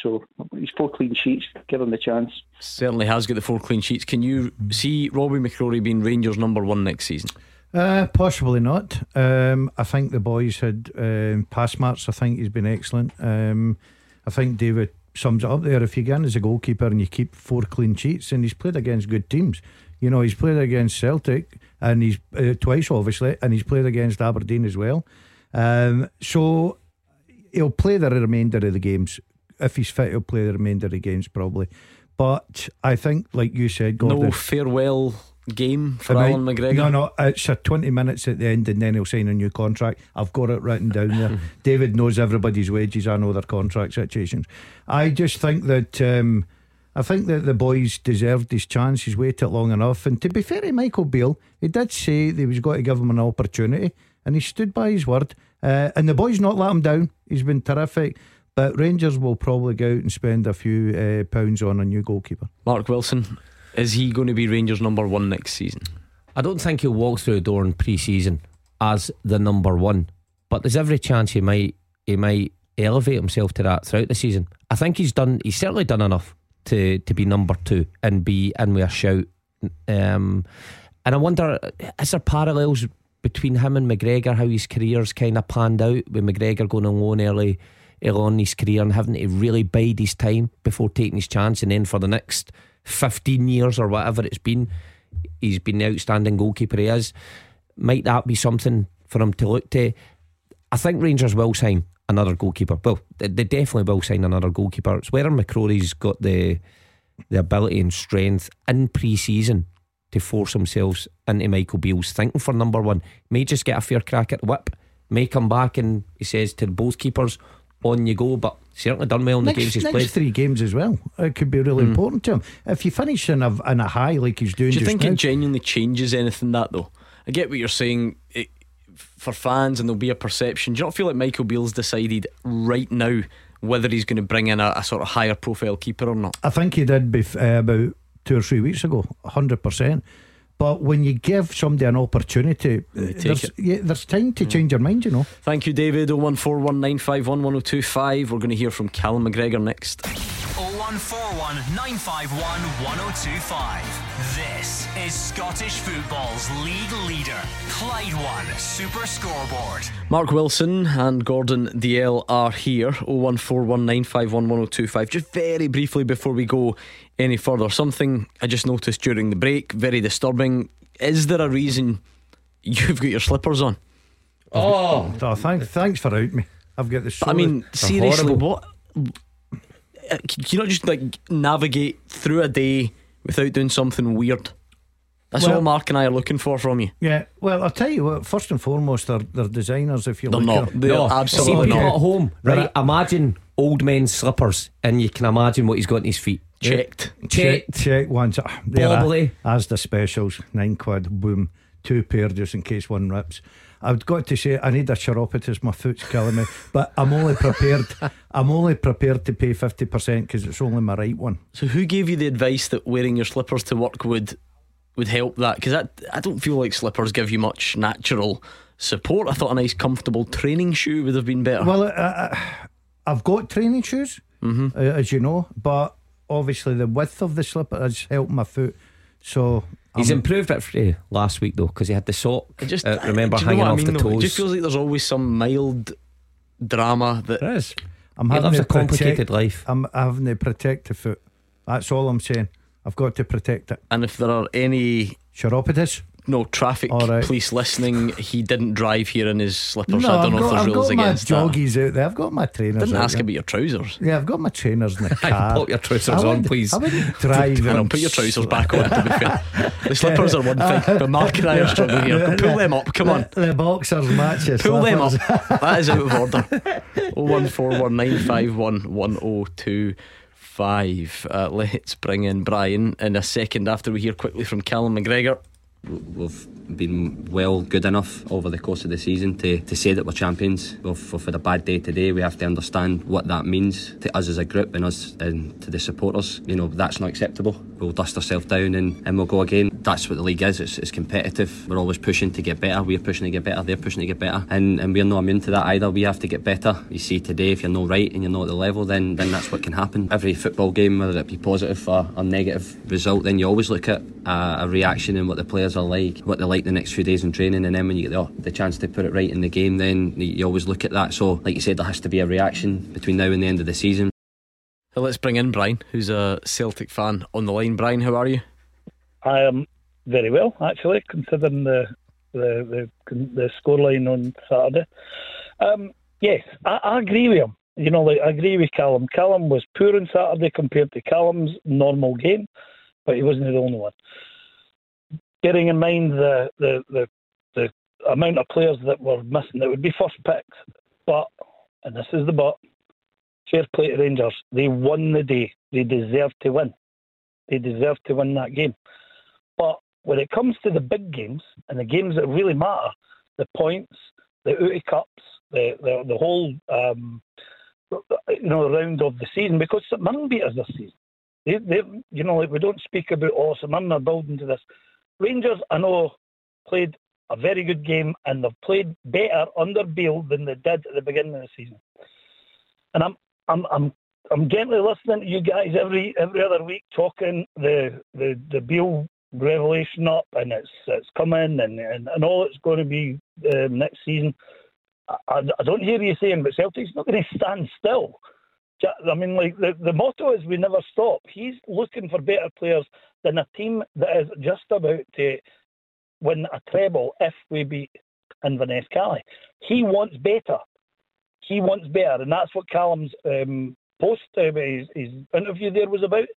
So he's four clean sheets. Give him the chance. Certainly has got the four clean sheets. Can you see Robbie McCrorie being Rangers number one next season? Uh, possibly not. Um, I think the boys had um, pass marks. I think he's been excellent. Um, I think David sums it up there. If you get in as a goalkeeper and you keep four clean sheets, and he's played against good teams. You know, he's played against Celtic and he's uh, twice, obviously, and he's played against Aberdeen as well. Um, so he'll play the remainder of the games. If he's fit, he'll play the remainder of the games probably. But I think, like you said, Gordon, no farewell game for right. Allan McGregor. No, no, it's a 20 minutes at the end and then he'll sign a new contract. I've got it written down there. David knows everybody's wages, I know their contract situations. I just think that. Um, I think that the boys deserved his chance. He's waited long enough. And to be fair to Michael Beale, he did say that he was going to give him an opportunity and he stood by his word. Uh, and the boys not let him down. He's been terrific. But Rangers will probably go out and spend a few uh, pounds on a new goalkeeper. Mark Wilson, is he going to be Rangers number one next season? I don't think he'll walk through the door in pre-season as the number one, but there's every chance he might he might elevate himself to that throughout the season. I think he's done. He's certainly done enough to to be number two and be in with a shout. Um, and I wonder, is there parallels between him and McGregor, how his career's kind of panned out, with McGregor going on loan early, early on his career and having to really bide his time before taking his chance, and then for the next 15 years or whatever it's been, he's been the outstanding goalkeeper he is. Might that be something for him to look to? I think Rangers will sign another goalkeeper. Well, they definitely will sign another goalkeeper. It's whether McCrorie's got the the ability and strength in pre-season to force themselves into Michael Beale's thinking for number one. May just get a fair crack at the whip. May come back and he says to the both keepers, on you go. But certainly done well in next, the games he's next played. three games as well. It could be really mm. important to him. If you finish in a, in a high like he's doing, do you think now, it genuinely changes anything that though? I get what you're saying. It, for fans, and there'll be a perception. Do you not feel like Michael Beale's decided right now whether he's going to bring in a, a sort of higher profile keeper or not? I think he did bef- uh, about two or three weeks ago, hundred percent. But when you give somebody an opportunity, there's, yeah, there's time to mm. change your mind, you know. Thank you, David. 01419511025. We're going to hear from Callum McGregor next. 0141 951 1025. This is Scottish football's league leader, Clyde One Super Scoreboard. Mark Wilson and Gordon Dalziel are here. 0141 951 1025. Just very briefly before we go any further, something I just noticed during the break, very disturbing. Is there a reason you've got your slippers on? Oh, oh thanks, thanks for out me. I've got the. I mean, seriously, what? Uh, can you not just like navigate through a day without doing something weird? That's well, all Mark and I are looking for from you. Yeah, well, I'll tell you what. First and foremost, they're, they're designers. If you they're look, not. They're no, absolutely See not. at home, right? Imagine old men's slippers, and you can imagine what he's got in his feet. Checked, checked, check once. Bobbly. As the specials, nine quid, boom, two pair just in case one rips. I've got to say I need a chiropodist. My foot's killing me, but I'm only prepared. I'm only prepared to pay fifty percent because it's only my right one. So who gave you the advice that wearing your slippers to work would would help that? Because I I don't feel like slippers give you much natural support. I thought a nice comfortable training shoe would have been better. Well, uh, I've got training shoes, mm-hmm. uh, as you know, but obviously the width of the slipper has helped my foot. So He's um, improved it for last week though because he had the sock. I just uh, remember hanging off I mean, the toes. It just feels like there's always some mild drama that there is. I'm He having lives to a complicated protect, life. I'm having to protect the foot. That's all I'm saying. I've got to protect it. And if there are any Chiropodist? no traffic right. police listening, he didn't drive here in his slippers. No, I don't I've know got, if there's I've rules got my against that. joggies out there. I've got my trainers. Didn't ask there. about your trousers. Yeah, I've got my trainers in the car. pop your trousers I on, please. I wouldn't drive. I know, put your trousers back on. To be fair, the slippers are one thing, uh, but Mark and I are struggling here. Pull them up, come on. The, the boxers match your Pull them up. That is out of order. Oh one four one nine five one one oh two five. Uh, let's bring in Brian in a second after we hear quickly from Callum McGregor. We've been well good enough over the course of the season to, to say that we're champions. We've, we've had a bad day today. We have to understand what that means to us as a group and us and to the supporters. You know, that's not acceptable. We'll dust ourselves down and, and we'll go again. That's what the league is. It's, it's competitive. We're always pushing to get better. We're pushing to get better. They're pushing to get better. And, and we're not immune to that either. We have to get better. You see today, if you're not right and you're not at the level, then, then that's what can happen. Every football game, whether it be positive or, or negative result, then you always look at a, a reaction and what the players are like, what they're like the next few days in training, and then when you get the, the chance to put it right in the game, then you, you always look at that. So, like you said, there has to be a reaction between now and the end of the season. Uh, Let's bring in Brian, who's a Celtic fan on the line. Brian, how are you? I am very well, actually, considering the the the, the scoreline on Saturday. Um, yes, I, I agree with him. You know, like, I agree with Callum. Callum was poor on Saturday compared to Callum's normal game, but he wasn't the only one. Bearing in mind the the, the the amount of players that were missing, that would be first picks. But, and this is the but, fair play to Rangers. They won the day. They deserve to win. They deserve to win that game. But when it comes to the big games and the games that really matter, the points, the Ute Cups, the the, the whole um, you know round of the season, because St Mirren beat us this season. They, they, you know, like we don't speak about oh St Mirren are building to this. Rangers, I know, played a very good game and they've played better under Beale than they did at the beginning of the season. And I'm I'm I'm I'm gently listening to you guys every every other week talking the the the Beale revelation up and it's it's coming and and, and all it's going to be uh, next season. I, I don't hear you saying, but Celtic's not going to stand still. I mean, like the, the motto is we never stop. He's looking for better players than a team that is just about to win a treble if we beat Inverness Caley. He wants better. He wants better, and that's what Callum's um, post, uh, his, his interview there was about.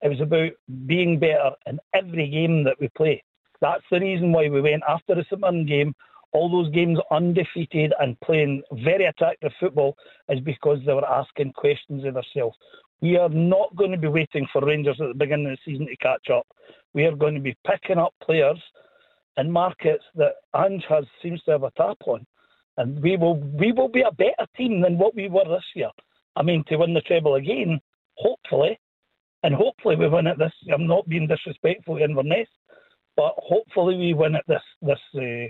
It was about being better in every game that we play. That's the reason why we went after the St game. All those games undefeated and playing very attractive football is because they were asking questions of themselves. We are not going to be waiting for Rangers at the beginning of the season to catch up. We are going to be picking up players in markets that Ange has seems to have a tap on, and we will we will be a better team than what we were this year. I mean, to win the treble again, hopefully, and hopefully we win it this. I'm not being disrespectful Inverness, but hopefully we win it this this uh,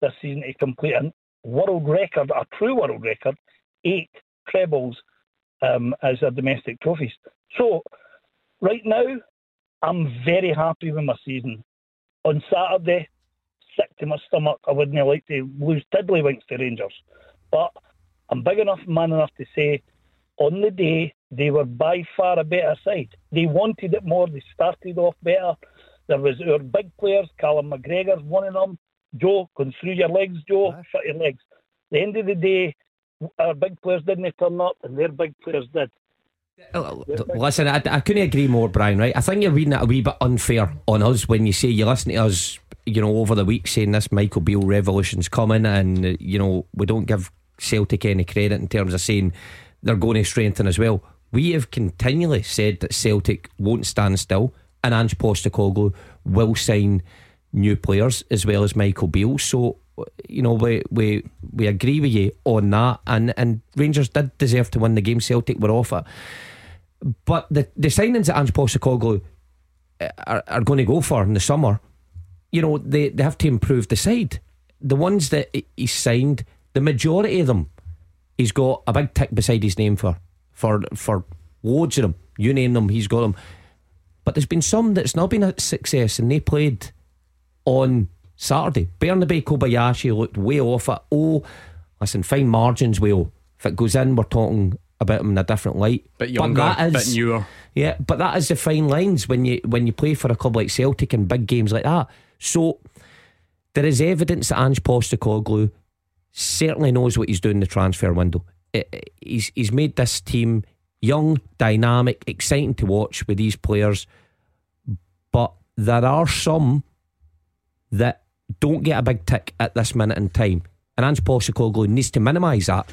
this season to complete a world record, a true world record, eight trebles um, as a domestic trophies. So, right now, I'm very happy with my season. On Saturday, sick to my stomach. I wouldn't like to lose tiddlywinks to Rangers, but I'm big enough, man enough to say, on the day they were by far a better side. They wanted it more. They started off better. There was our big players. Callum McGregor's one of them. Joe, going through your legs, Joe. Shut your legs. the end of the day, our big players didn't turn up, and their big players did. Oh, oh, listen, I, I couldn't agree more, Brian. Right? I think you're reading it a wee bit unfair on us when you say you listen to us, you know, over the week saying this Michael Beale revolution's coming, and you know we don't give Celtic any credit in terms of saying they're going to strengthen as well. We have continually said that Celtic won't stand still, and Ange Postecoglou will sign new players as well as Michael Beale. So you know we we we agree with you on that, and and Rangers did deserve to win the game. Celtic were off it. But the, the signings that Ange Postecoglou uh, are, are going to go for in the summer, you know, they, they have to improve the side. The ones that he's signed, the majority of them, he's got a big tick beside his name for, for, for loads of them. You name them, he's got them. But there's been some that's not been a success, and they played on Saturday. Bernabei Kobayashi looked way off it. Oh, listen, fine margins, Will. If it goes in, we're talking about him in a different light. Bit younger, but that is, bit newer. Yeah, but that is the fine lines when you when you play for a club like Celtic in big games like that. So there is evidence that Ange Postecoglou certainly knows what he's doing in the transfer window. It- it- he's he's made this team young, dynamic, exciting to watch with these players. But there are some that don't get a big tick at this minute in time. And Ange Postecoglou needs to minimise that.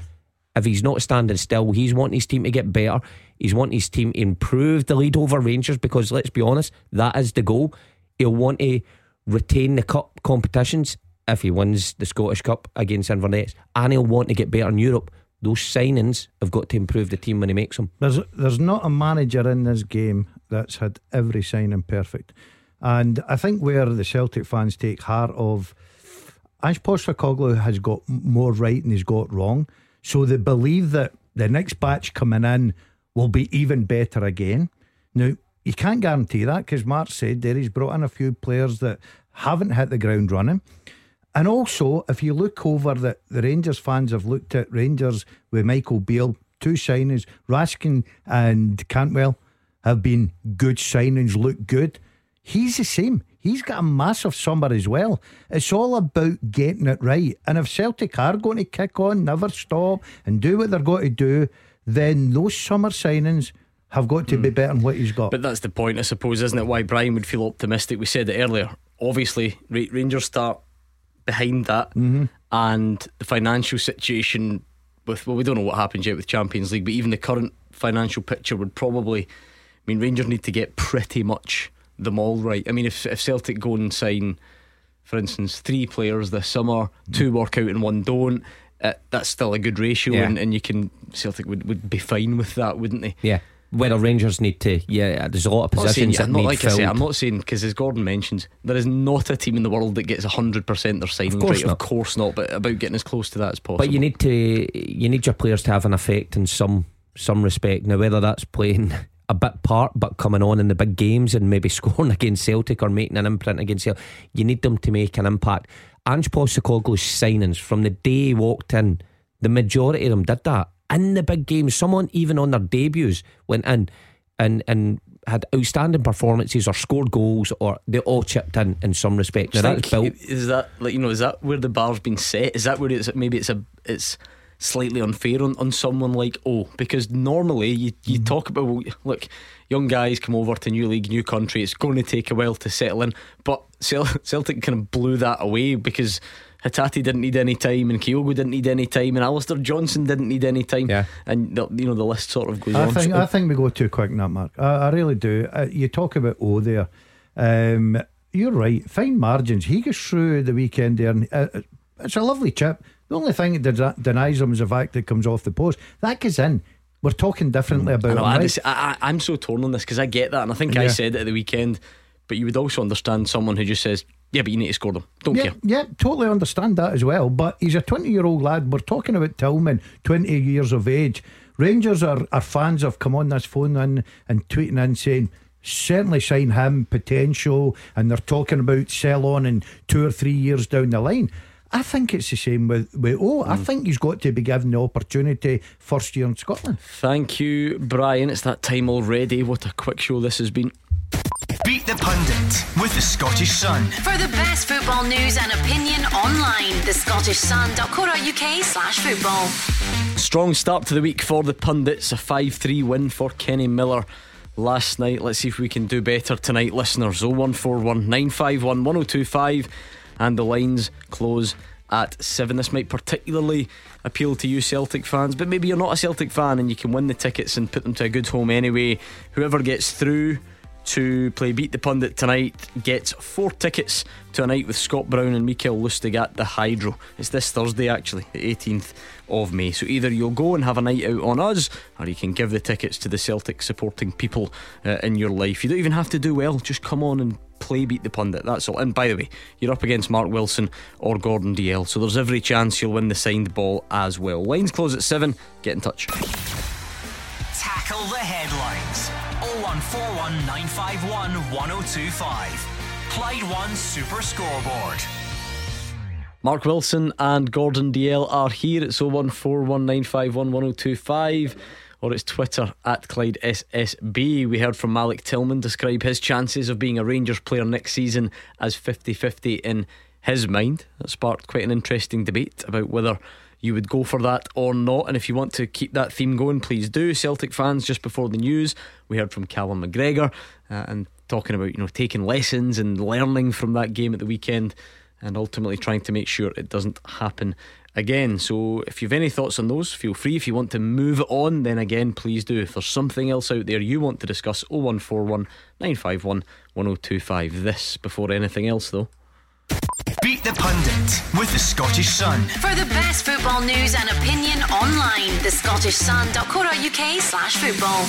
If he's not standing still, he's wanting his team to get better. He's wanting his team to improve the lead over Rangers because let's be honest, that is the goal. He'll want to retain the cup competitions if he wins the Scottish Cup against Inverness, and he'll want to get better in Europe. Those signings have got to improve the team when he makes them. There's there's not a manager in this game that's had every signing perfect, and I think where the Celtic fans take heart of Ange Postecoglou has got more right than he's got wrong, so they believe that the next batch coming in will be even better again. Now you can't guarantee that because Mark said there he's brought in a few players that haven't hit the ground running. And also, if you look over that, the Rangers fans have looked at Rangers with Michael Beale, two signings, Raskin and Cantwell have been good signings, look good. He's the same. He's got a massive summer as well. It's all about getting it right. And if Celtic are going to kick on, never stop, and do what they're going to do, then those summer signings have got to be hmm. better than what he's got. But that's the point, I suppose, isn't it? Why Brian would feel optimistic. We said it earlier. Obviously, Rangers start behind that, mm-hmm. and the financial situation with well, we don't know what happens yet with Champions League, but even the current financial picture would probably. I mean, Rangers need to get pretty much them all right. I mean, if if Celtic go and sign, for instance, three players this summer, two work out and one don't. Uh, that's still a good ratio, Yeah. and, and you can Celtic would, would be fine with that, wouldn't they? Yeah. Whether Rangers need to, yeah, there's a lot of I'm not saying- positions that I'm not need like I filled. say, I'm not saying because as Gordon mentions, there is not a team in the world that gets hundred percent their signing course rate. not. Of course not, but about getting as close to that as possible. But you need to you need your players to have an effect in some some respect. Now whether that's playing a bit part but coming on in the big games and maybe scoring against Celtic or making an imprint against Celtic, you need them to make an impact. Ange Postecoglou's signings from the day he walked in, the majority of them did that in the big games. Someone even on their debuts went in and and had outstanding performances or scored goals or they all chipped in in some respect. Now that's built Is that like you know? Is that where the bar's been set? Is that where it's maybe it's a it's slightly unfair on, on someone like oh because normally you you talk about well, look young guys come over to new league new country it's going to take a while to settle in but Celtic kind of blew that away because Hatate didn't need any time and Kyogo didn't need any time and Alistair Johnston didn't need any time Yeah. and the, you know the list sort of goes I on think So- I think we go too quick in that, Mark. I, I really do. Uh, you talk about O there. Um, you're right. Fine margins. He goes through the weekend there, and uh, it's a lovely chip. The only thing that de- denies him is the fact that it comes off the post. That goes in. We're talking differently mm. I about know, him. I right? just, I, I, I'm so torn on this because I get that, and I think I Yeah. said it at the weekend. But you would also understand someone who just says, "Yeah, but you need to score them. Don't yeah, care." yeah, totally understand that as well. But he's a 20 year old lad. We're talking about Tillman, 20 years of age. Rangers are, are fans have come on this phone in and tweeting in saying, certainly sign him, potential. And they're talking about sell on in two or three years down the line. I think it's the same with, with oh, I mm. think he's got to be given the opportunity first year in Scotland. Thank you, Brian. It's that time already. What a quick show this has been. Beat the Pundit with the Scottish Sun. For the best football news and opinion online, the Scottish thescottishsun.co.uk slash football. Strong start to the week for the pundits. A 5 3 win for Kenny Miller last night. Let's see if we can do better tonight, listeners. 0141 951 1025. And the lines close at 7. This might particularly appeal to you Celtic fans, but maybe you're not a Celtic fan and you can win the tickets and put them to a good home anyway. Whoever gets through to play Beat the Pundit tonight gets four tickets to a night with Scott Brown and Mikael Lustig at the Hydro. It's this Thursday, actually, the 18th of May. So either you'll go and have a night out on us, or you can give the tickets to the Celtic supporting people uh, in your life. You don't even have to do well, just come on and play Beat the Pundit. That's all. And by the way, you're up against Mark Wilson or Gordon Dalziel, so there's every chance you'll win the signed ball as well. Lines close at 7. Get in touch. Tackle the headlines. 0141 951 1025. Clyde One Super Scoreboard. Mark Wilson and Gordon Dalziel are here. It's 0141951125. or it's Twitter at Clyde SSB. We heard from Malik Tillman describe his chances of being a Rangers player next season as 50 50 in his mind. That sparked quite an interesting debate about whether you would go for that or not. And if you want to keep that theme going, please do. Celtic fans, just before the news, we heard from Callum McGregor uh, and talking about you know taking lessons and learning from that game at the weekend, and ultimately trying to make sure it doesn't happen again. So if you've any thoughts on those, feel free. If you want to move on, then again, please do. If there's something else out there you want to discuss, 0141 951 1025. This before anything else, though. Beat the Pundit with the Scottish Sun. For the best football news and opinion online, thescottishsun.co.uk slash football.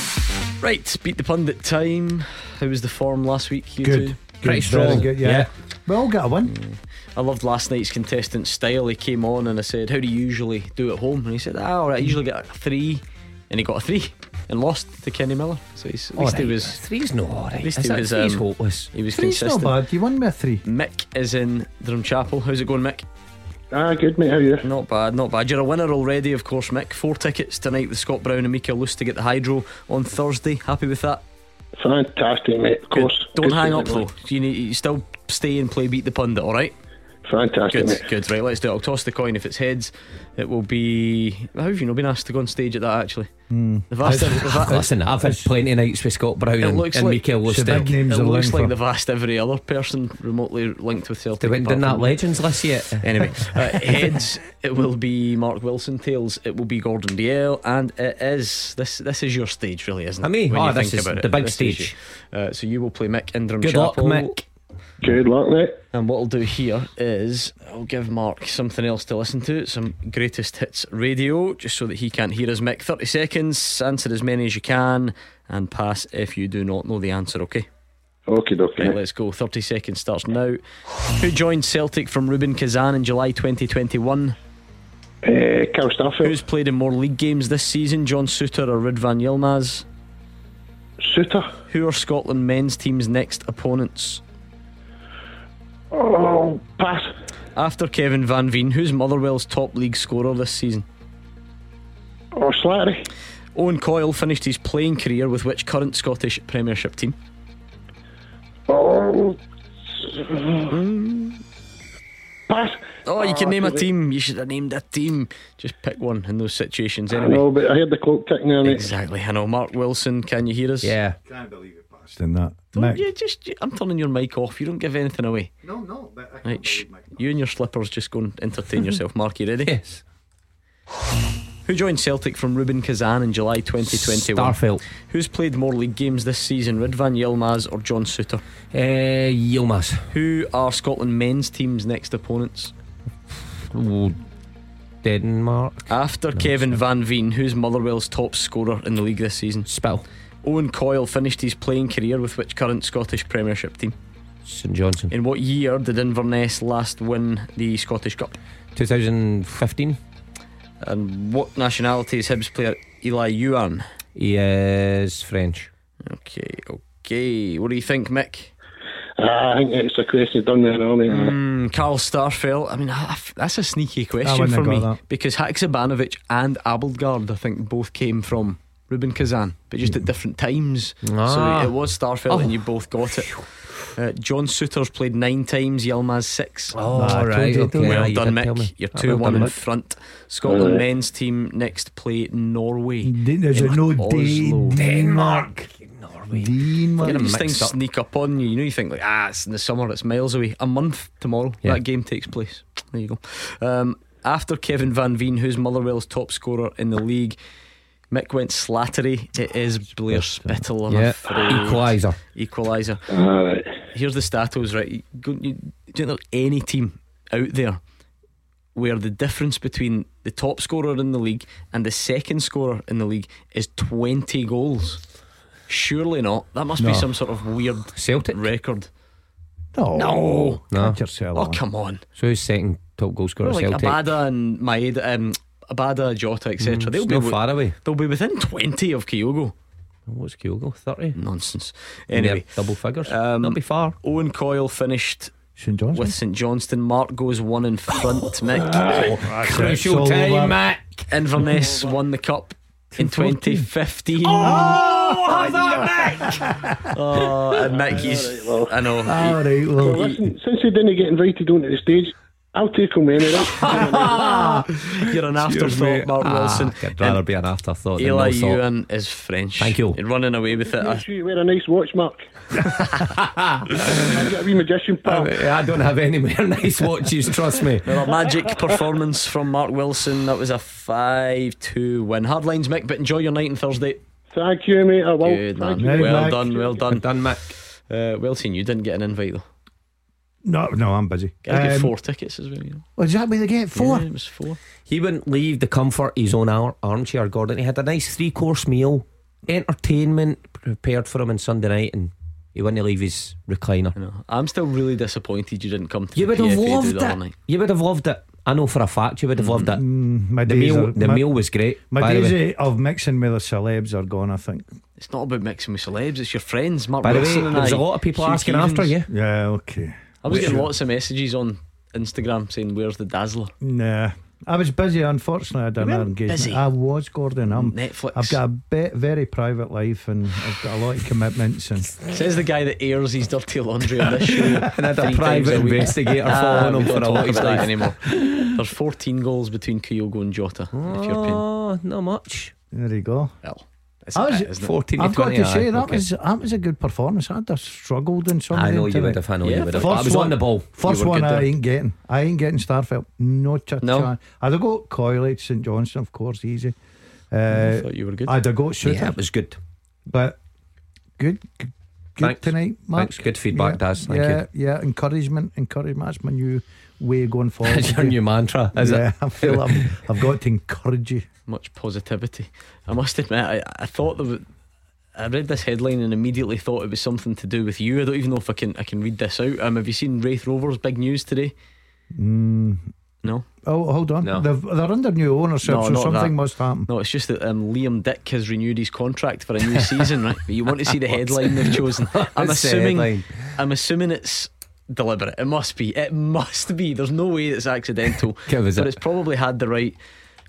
Right, beat the pundit time. How was the form last week? You Good. two? Good, Pretty very strong. good, yeah. Yeah. We all got a win. I loved last night's contestant style. He came on and I said, "How do you usually do at home?" And he said, "Ah, all right, I usually get a three," and he got a three and lost to Kenny Miller. So he's, at least he was. three's no alright. At least Is he was. three's um, hopeless. He was Three's not bad. You won me a three. Mick is in Drumchapel. How's it going, Mick? Ah, good mate. How are you? Not bad, not bad. You're a winner already, of course, Mick. Four tickets tonight with Scott Brown and Mika Luce to get the hydro on Thursday. Happy with that? Fantastic, mate. Of Good. course. Don't Good hang up though. You need you still stay and play beat the pundit, all right? Fantastic, Good, good. Right, let's do it. I'll toss the coin. If it's heads, it will be. How have you not been asked to go on stage at that? Actually, the vast. the va- Listen, I've had plenty of nights with Scott Brown It and, looks and like- Mikael So big Lustig. names it are looks like for. the vast every other person remotely linked with Celtic. They went apart down that Legends list yet. Anyway, uh, heads it will be Mark Wilson. Tails it will be Gordon Dalziel, and it is this. This is your stage, really, isn't it? I mean, when oh, you this think is about it. the big This stage. Uh, so you will play Mick Indram Good luck, Mick. Good luck, mate. And what I'll do here is I'll give Mark something else to listen to, some greatest hits radio, just so that he can't hear us. Mick, 30 seconds, answer as many as you can, and pass if you do not know the answer, okay? Okay, Right, okay. let's go. 30 seconds starts now. Who joined Celtic from Rubin Kazan in July 2021? Uh, Cal. Who's played in more league games this season, John Souttar or Ridvan Yilmaz? Souttar. Who are Scotland men's team's next opponents? Oh, pass. After Kevin Van Veen, who's Motherwell's top league scorer this season? Oh, Slattery. Owen Coyle finished his playing career with which current Scottish Premiership team? Oh. Pass. Oh, you can Ah, name a team. You should have named a team. Just pick one in those situations. Anyway. I Anyway, know, but I heard the clock ticking there, mate. exactly. I know. Mark Wilson, can you hear us? Yeah. Can't believe it passed in that. Don't Mick. you just? I'm turning your mic off. You don't give anything away. No, no. But I Right, shh. You and your slippers just go and entertain yourself. Mark, you ready? Yes. Who joined Celtic from Rubin Kazan in July 2021? Starfelt. Who's played more league games this season, Ridvan Yilmaz or John Souttar? Uh, Yilmaz. Who are Scotland men's team's next opponents? Ooh, Denmark. After Kevin Van Veen, who's Motherwell's top scorer in the league this season? Spill. Owen Coyle finished his playing career with which current Scottish Premiership team? St Johnstone. In what year did Inverness last win the Scottish Cup? 2015. And what nationality is Hibs player Elie Youan? He is French. Okay, okay. What do you think, Mick? Ah, I think it's a question done there now, mate. Mm, Carl Starfelt. I mean, I- I- that's a sneaky question for me that. because Haksabanovic and Abildgaard, I think, both came from Rubin Kazan, but just at different times. Ah. So it was Starfelt, Oh. and you both got it. Uh, John Souttar's played nine times, Yilmaz six. Oh, Nah, right. you, Okay. well yeah, done, Mick. You're Ah, 2 well 1 done, in Mick. front. Scotland Alright. men's team next play Norway. There's in a no Oslo. day. Denmark. Norway. Denmark. You know, them these things up. sneak up on you. You know, you think like, ah, it's in the summer, it's miles away. A month tomorrow, Yeah. that game takes place. There you go. Um, after Kevin Van Veen, who's Motherwell's top scorer in the league, Mick went Slattery. It is Blair Spittle. I'm Yeah. afraid. Equaliser. Equaliser. All right. Here's the statos, right? You, go- you, do you know any team out there where the difference between the top scorer in the league and the second scorer in the league is 20 goals? Surely not. That must be some sort of weird Celtic. record. No. No. No. Can't Oh, come on. So who's second top goal scorer? Well, like Celtic. Abada and Maeda, um, Abada, Jota, etc. Mm, they'll, be not wi- far away. they'll be within 20 of Kyogo. What's Kyogo? 30? Nonsense. Anyway, Anyway, double figures. um, Not be far. Owen Coyle finished St with St Johnstone. Mark goes one in front. Mick. Crucial It's time, over. Matt. Inverness won the cup. in 2015. Oh, have that, Mick! Oh, and Mick, he's. I know. All right, well, Well, listen, since he didn't get invited onto the stage, I'll take him anyway. You're an afterthought, Mark Ah, Wilson. I'd rather And be an afterthought than Eli no thought. Youan is French. Thank you. You're running away with it. Make sure you wear a nice watch, Mark. I've got a wee magician pal. I don't have any more nice watches, trust me. Well, a magic performance from Mark Wilson. That was a 5 2 win. Hard lines, Mick, but enjoy your night on Thursday. Thank you, mate. I will. Good man. Thank you. Right, well Mick. done, well done. Done, Mick. Uh, well seen, you didn't get an invite though. No, no, I'm busy. Guys get Um, four tickets as well, you know. is that where they get four? Yeah, it was four. He wouldn't leave the comfort of his own ar- armchair, Gordon. He had a nice three course meal, entertainment prepared for him on Sunday night, and he wouldn't leave his recliner. I know. I'm still really disappointed you didn't come to You the would have PFA do loved it. night. You would have loved it. I know for a fact you would have loved it. Mm, my The days meal, are, the my, meal was great. my by the days way. of mixing with the celebs are gone. I think. It's not about mixing with celebs, it's your friends, Mark By the way, and there's I. a lot of people Hugh asking after you. Yeah, okay. I was getting Sure. lots of messages on Instagram saying, Where's the Dazzler? Nah, I was busy. Unfortunately, I didn't You have weren't engagement. busy? I was, Gordon. I'm, Netflix. I've got a be- very private life and I've got a lot of commitments. And Says the guy that airs his dirty laundry on this show. And had a three private a week. investigator Ah, following we him for a lot of about stuff. anymore. There's 14 goals between Kyogo and Jota. If you're. Oh, not much. there you go. Well, it's I was- it? 14 I've to got to say that okay. was that was a good performance. I'd have struggled in some. I know you would have. I know Yeah, you would have. I was one- on the ball. First one I there. ain't getting. I ain't getting Starfelt. No ch- No? I'd have got Coyley, St Johnstone, of course, easy. I Uh, thought you were good. I'd have got Souttar, Yeah, it was good. but good, good, good Thanks. tonight, Mark. Thanks. Good feedback, yeah, Daz. Thank yeah, you. Yeah, encouragement, encouragement. That's my new way going forward. That's your new mantra, is yeah, it? I feel I've, I've got to encourage you. Much positivity. I must admit, I, I thought there was. I read this headline and immediately thought it was something to do with you. I don't even know if I can I can read this out. Um, have you seen Raith Rovers' big news today? Mm. No, Oh, hold on. No. They've, they're under new ownership, No, so not something that. must happen. no. It's just that um, Liam Dick has renewed his contract for a new season, right? But you want to see the headline they've chosen. I'm What's the assuming. I'm assuming it's deliberate. It must be. It must be. There's no way it's accidental. But it. it's probably had the right,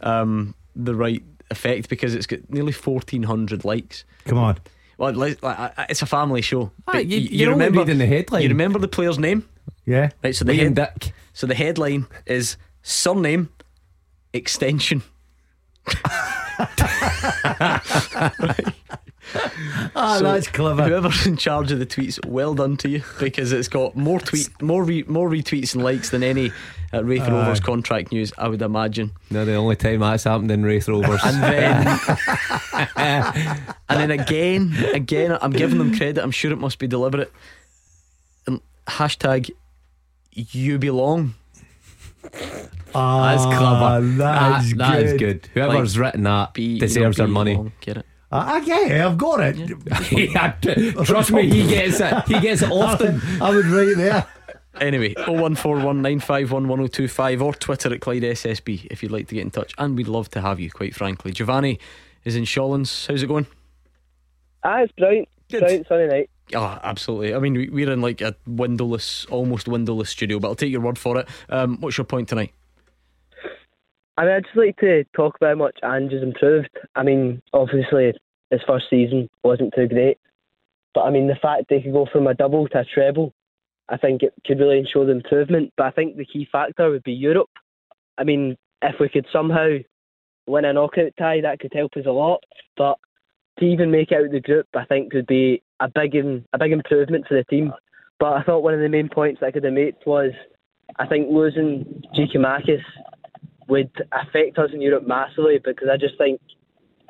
um, the right effect because it's got nearly 1,400 likes. Come on. Well, like, like, I- I- it's a family show. Ah, But you- you're only reading the headline. You remember the player's name, Yeah. right? So the head, Dick. so the headline is surname extension. Ah, So that's clever. Whoever's in charge of the tweets, well done to you because it's got more tweet, more re, more retweets and likes than any uh, Raith Aye. Rovers contract news. I would imagine. No, the only time that's happened in Raith Rovers. And then, and then again, again, I'm giving them credit. I'm sure it must be deliberate. And hashtag you belong. Ah, That's clever. That's That- that is good. good. Whoever's written that Be, you deserves their money. belong. Get it? I, I get it. I've got it. Yeah, Trust me, he gets it. He gets it often. I would right there. Anyway, 01419511025 or Twitter at Clyde SSB if you'd like to get in touch. And we'd love to have you, quite frankly. Giovanni is in Shawlands. How's it going? Ah, it's brilliant. Good. Brilliant sunny night. Oh, absolutely. I mean, we- we're in like a windowless, almost windowless studio, but I'll take your word for it. Um, what's your point tonight? I mean, I'd just like to talk about how much Ange has improved. I mean, obviously, his first season wasn't too great. But I mean, the fact they could go from a double to a treble, I think it could really show the improvement. But I think the key factor would be Europe. I mean, if we could somehow win a knockout tie, that could help us a lot. But to even make out the group, I think would be a big a big improvement for the team. But I thought one of the main points I could have made was I think losing Giakoumakis would affect us in Europe massively because I just think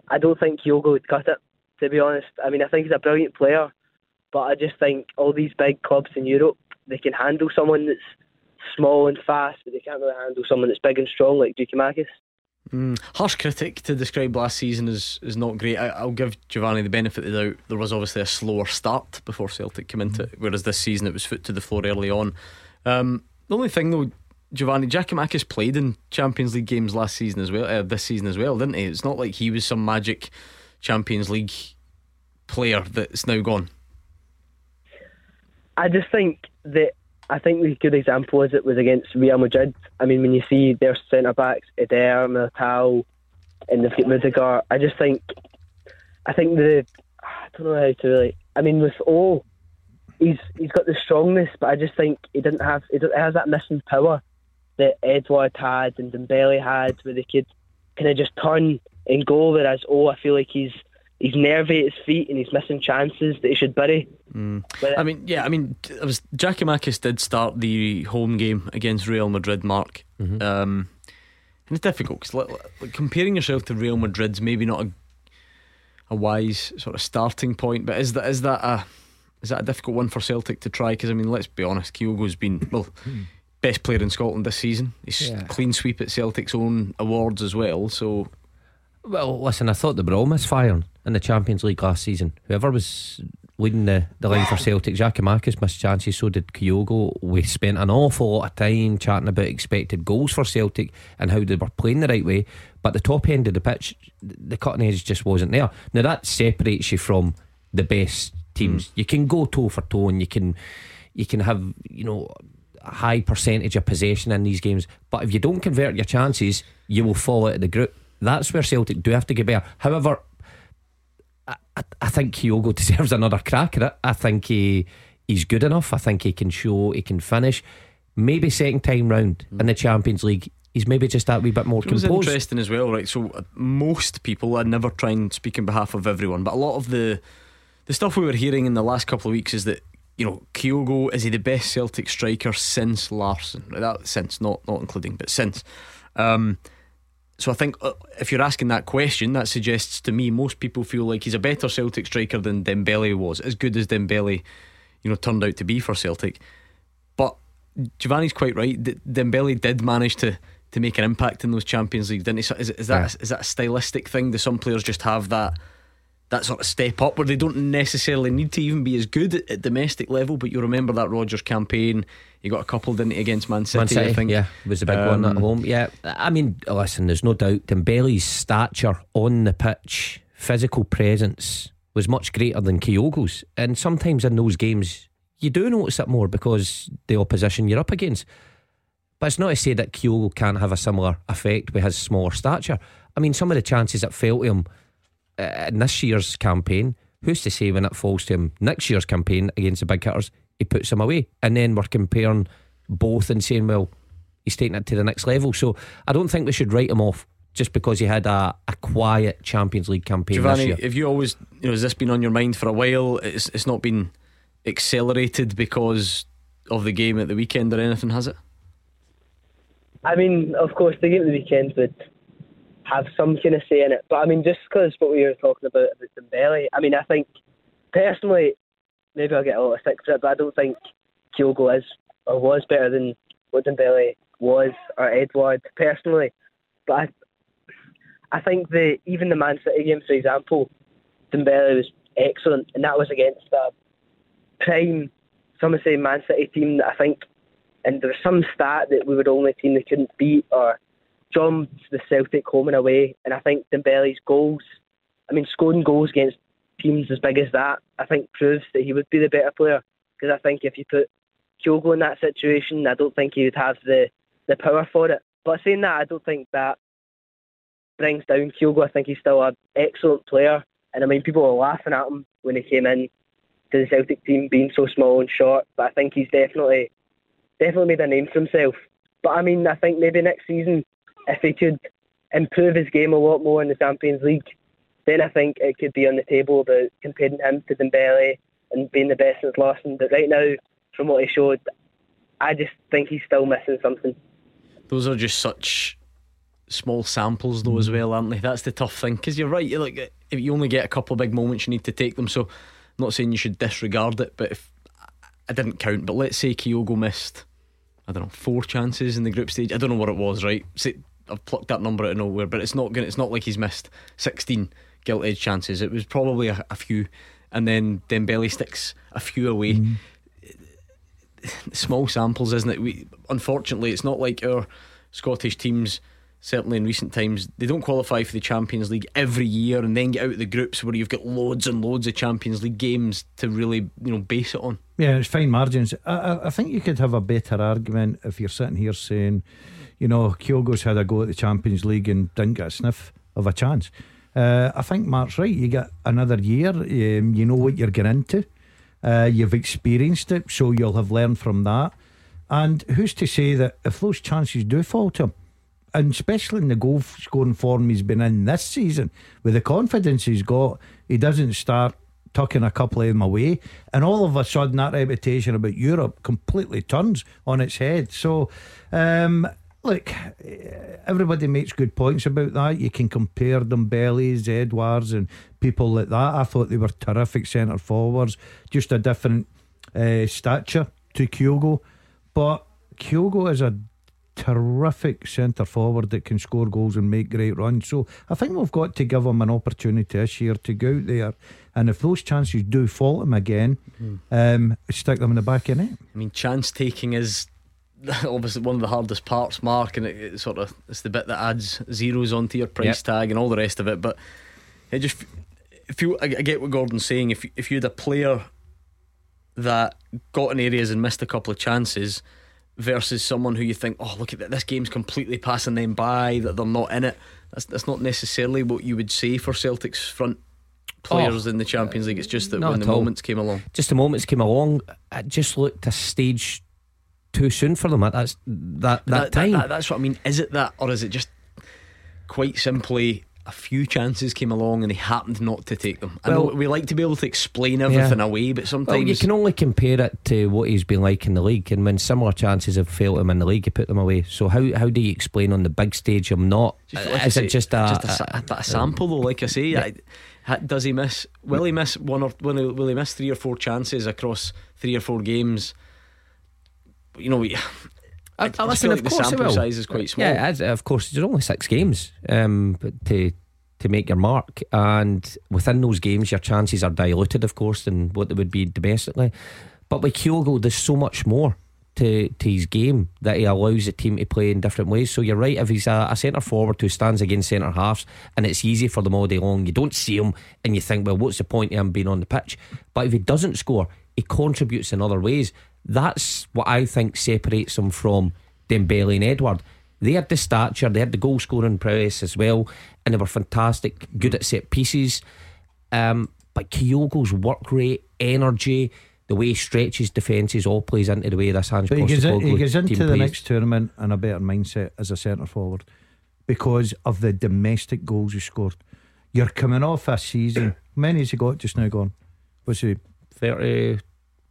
I don't think Kyogo would cut it. To be honest, I mean I think he's a brilliant player, but I just think all these big clubs in Europe they can handle someone that's small and fast, but they can't really handle someone that's big and strong like Giakoumakis. Mm, harsh critic to describe last season is is not great. I, I'll give Giovanni the benefit of the doubt. There was obviously a slower start before Celtic came into it, whereas this season it was foot to the floor early on. Um, the only thing though, Giovanni Giakoumakis played in Champions League games last season as well, uh, this season as well, didn't he? It's not like he was some magic Champions League player that's now gone. I just think that I think the good example is it was against Real Madrid. I mean, when you see their centre backs, Eder, Militao, and they've got Rudiger. I just think, I think the, I don't know how to really. I mean, with all, he's he's got the strongness, but I just think he didn't have. He has that missing power that Edouard had and Dembele had, where they could kind of just turn and go. Whereas, oh, I feel like he's he's nervy at his feet and he's missing chances that he should bury. Mm. I mean, yeah, I mean, it was Giakoumakis did start the home game against Real Madrid, Mark. Mm-hmm. Um, and it's difficult because like, like, comparing yourself to Real Madrid's maybe not a a wise sort of starting point, but is that is that a is that a difficult one for Celtic to try? Because I mean, let's be honest, Kyogo's been well. Best player in Scotland this season. He's yeah. clean sweep at Celtic's own awards as well. So well, listen, I thought they were all misfiring in the Champions League last season. Whoever was leading the, the line for Celtic, Giakoumakis missed chances, so did Kyogo. We spent an awful lot of time chatting about expected goals for Celtic and how they were playing the right way, but the top end of the pitch, the cutting edge just wasn't there. Now that separates you from the best teams. Mm. You can go toe for toe and you can you can have, you know, high percentage of possession in these games, but if you don't convert your chances, you will fall out of the group. That's where Celtic do have to get better. However, I, I think Kyogo deserves another crack at it. I think he he's good enough. I think he can show he can finish. Maybe second time round mm. in the Champions League, he's maybe just that wee bit more it was composed. interesting as well, right? So uh, most people, I never try and speak in behalf of everyone, but a lot of the the stuff we were hearing in the last couple of weeks is that you know Kyogo is he the best Celtic striker since Larsson? That since not not including, but since. Um, so I think uh, if you're asking that question, that suggests to me most people feel like he's a better Celtic striker than Dembele was, as good as Dembele, you know, turned out to be for Celtic. But Giovanni's quite right. Dembele did manage to to make an impact in those Champions League, didn't he? Is, is that yeah. is that a stylistic thing? Do some players just have that? That sort of step up where they don't necessarily need to even be as good at, at domestic level. But you remember that Rodgers campaign, he got a couple, didn't he, against Man City? Man City I think. Yeah, was a big um, one at um, home. Yeah, I mean, listen, there's no doubt Dembele's stature on the pitch, physical presence was much greater than Kyogo's. And sometimes in those games, you do notice it more because the opposition you're up against. But it's not to say that Kyogo can't have a similar effect with his smaller stature. I mean, some of the chances that fell to him in this year's campaign, who's to say when it falls to him next year's campaign against the big hitters, he puts them away. And then we're comparing both and saying, well, he's taking it to the next level. So I don't think we should write him off just because he had a, a quiet Champions League campaign Giovanni, have you always, you know, has this been on your mind for a while? It's, it's not been accelerated because of the game at the weekend or anything, has it? I mean, of course, the game at the weekend would have some kind of say in it. But I mean, just because what we were talking about about Dembele, I mean, I think personally, maybe I'll get a lot of stick for it, but I don't think Kyogo is or was better than what Dembele was or Edouard personally. But I, I think the even the Man City game, for example, Dembele was excellent, and that was against a prime, some would say Man City team that I think, and there was some stat that we were the only team they couldn't beat or John the Celtic home and away, and I think Dembele's goals, I mean, scoring goals against teams as big as that, I think proves that he would be the better player. Because I think if you put Kyogo in that situation, I don't think he would have the, the power for it. But saying that, I don't think that brings down Kyogo. I think he's still an excellent player. And I mean, people were laughing at him when he came in to the Celtic team being so small and short. But I think he's definitely definitely made a name for himself. But I mean, I think maybe next season if he could improve his game a lot more in the Champions League, then I think it could be on the table about comparing him to Dembele and being the best since Larsson. But right now, from what he showed, I just think he's still missing something. Those are just such small samples, though, as mm. well, aren't they? That's the tough thing because you're right. You're like if you only get a couple of big moments, you need to take them. So, I'm not saying you should disregard it, but if I didn't count, but let's say Kyogo missed, I don't know, four chances in the group stage. I don't know what it was, right? I've plucked that number out of nowhere, but it's not going. It's not like he's missed sixteen gilt edge chances. It was probably a, a few, and then Dembele sticks a few away. Mm. Small samples, isn't it? We unfortunately, it's not like our Scottish teams. Certainly in recent times, they don't qualify for the Champions League every year and then get out of the groups where you've got loads and loads of Champions League games to really, you know, base it on. Yeah, it's fine margins. I, I think you could have a better argument if you're sitting here saying you know, Kyogo's had a go at the Champions League and didn't get a sniff of a chance. Uh, I think Mark's right. You get another year. Um, you know what you're getting into. Uh, you've experienced it, so you'll have learned from that. And who's to say that if those chances do fall to him, and especially in the goal scoring form he's been in this season, with the confidence he's got, he doesn't start tucking a couple of them away, and all of a sudden that reputation about Europe completely turns on its head. So, um, look, everybody makes good points about that. You can compare them, Bellies, Edwards, and people like that. I thought they were terrific centre forwards, just a different uh, stature to Kyogo, but Kyogo is a terrific centre forward that can score goals and make great runs. So I think we've got to give him an opportunity this year to go out there. And if those chances do fall him again, Mm. um, stick them in the back of net. I mean, chance taking is obviously one of the hardest parts, Mark, and it, it sort of it's the bit that adds zeros onto your price Yep. tag and all the rest of it. But it just if you, I get what Gordon's saying. If if you had a player that got in areas and missed a couple of chances versus someone who you think, oh, look at that, this game's completely passing them by, that they're not in it. That's that's not necessarily what you would say for Celtic's front players oh. in the Champions League. It's just that Oh. When the all. moments came along. Just the moments came along, it just looked a stage too soon for them at that that, that, time. that's what I mean. Is it that, or is it just quite simply a few chances came along and they happened not to take them? I know Well- we like to be able to explain everything Yeah. away, but sometimes Well, you can only compare it to what he's been like in the league, and when similar chances have failed him in the league, you put them away. So how how do you explain on the big stage? I'm not. Just uh, like is say, it just a, just a, a of sample though? Like I say, I, does he miss? Will he miss one or will he, will he miss three or four chances across three or four games? You know, we, I, just listen, like of the course it sample size is quite small. Yeah, of course, there's only six games um, to to make your mark, and within those games, your chances are diluted, of course, than what they would be domestically. But with Kyogo, there's so much more to, to his game that he allows the team to play in different ways. So you're right, if he's a, a centre forward who stands against centre halves and it's easy for them all day long, you don't see him and you think, well, what's the point of him being on the pitch? But if he doesn't score, he contributes in other ways. That's what I think separates him from Dembele and Edouard. They had the stature, they had the goal scoring prowess as well, and they were fantastic, good at set pieces. Um, but Kyogo's work rate, energy, the way he stretches defences, all plays into the way this Hans he gets, in, he gets into the plays. next tournament in a better mindset as a centre forward because of the domestic goals he scored. You're coming off a season. How many has he got just now gone? What's he?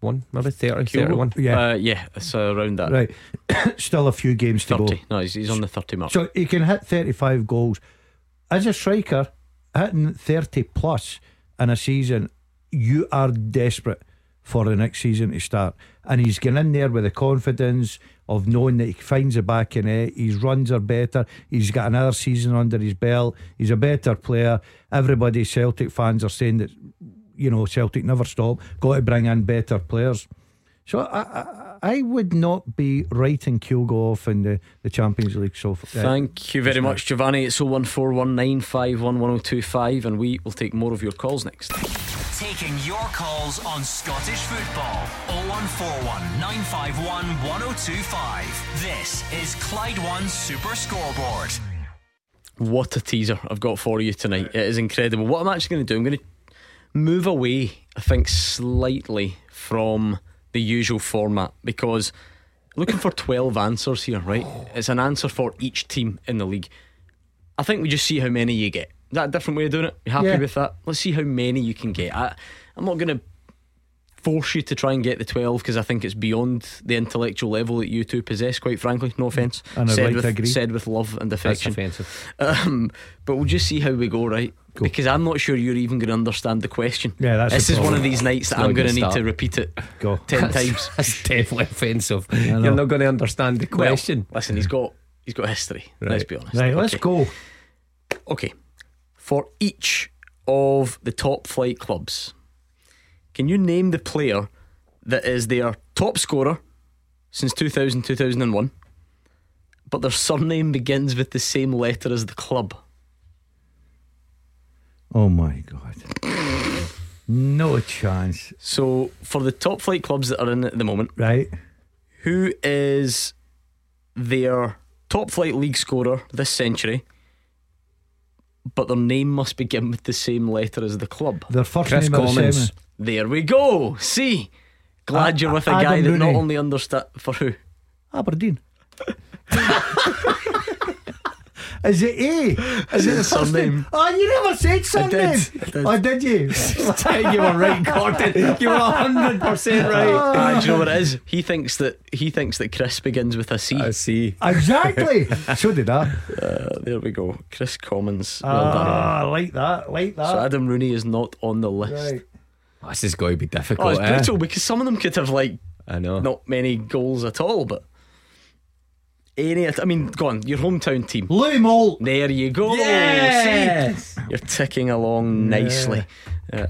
31, maybe 30, Kyogo? 31. Yeah. uh, yeah, it's uh, around that. Right. Still a few games to thirty. go. No, he's, he's on the thirty mark. So he can hit 35 goals. As a striker, hitting 30 plus in a season, you are desperate for the next season to start. And he's getting in there with the confidence of knowing that he finds the back in it. His runs are better. He's got another season under his belt. He's a better player. Everybody, Celtic fans, are saying that, you know, Celtic never stop. Got to bring in better players. So I, I, I would not be writing Kyogo off in the, the Champions League. So uh, Thank you very much, Giovanni. It's 01419511025, and we will take more of your calls next. Taking your calls on Scottish football. 0141 951 1025. This is Clyde One Super Scoreboard. What a teaser I've got for you tonight. It is incredible. What I'm actually going to do, I'm going to move away, I think, slightly from the usual format because looking for 12 answers here, right? It's an answer for each team in the league. I think we just see how many you get. Is that a different way of doing it? You happy Yeah. with that? Let's see how many you can get. I, I'm not going to force you to try and get the 12 because I think it's beyond the intellectual level that you two possess, quite frankly. No offence. And I'd said, like with, to agree. said with love and That's affection. offensive. Um, but we'll just see how we go, right? Because I'm not sure you're even going to understand the question. Yeah, that's this is one of these nights that I'm going to need to repeat it Go. ten times. That's definitely offensive. know. You're not going to understand the Well, question. listen, he's got he's got history. Let's be honest. Right, let's Okay. go. Okay. For each of the top flight clubs, can you name the player that is their top scorer since 2000 2001, but their surname begins with the same letter as the club? Oh my God. No chance. So, for the top flight clubs that are in at the moment, Right. who is their top flight league scorer this century, but their name must begin with the same letter as the club. Their first Chris name are the Commons. same. There we go. See, glad A- you're with a Adam guy that not Rooney. only understand for who. Aberdeen. Is it A? Is it the first Surname. name? Oh, you never said surname. I did. Oh, did you? you were right, Gordon. You were hundred percent right. Ah, do you know what it is? He thinks that he thinks that Chris begins with a C. I see. Exactly. so did I. Uh, there we go. Chris Commons. Well done. Ah, like that. Like that. So Adam Rooney is not on the list. right. Oh, this is going to be difficult. Oh, it's eh? brutal because some of them could have like I know. not many goals at all, but any. I mean, go on, your hometown team. Louis Moult. There you go. Yes. See? You're ticking along nicely. Uh,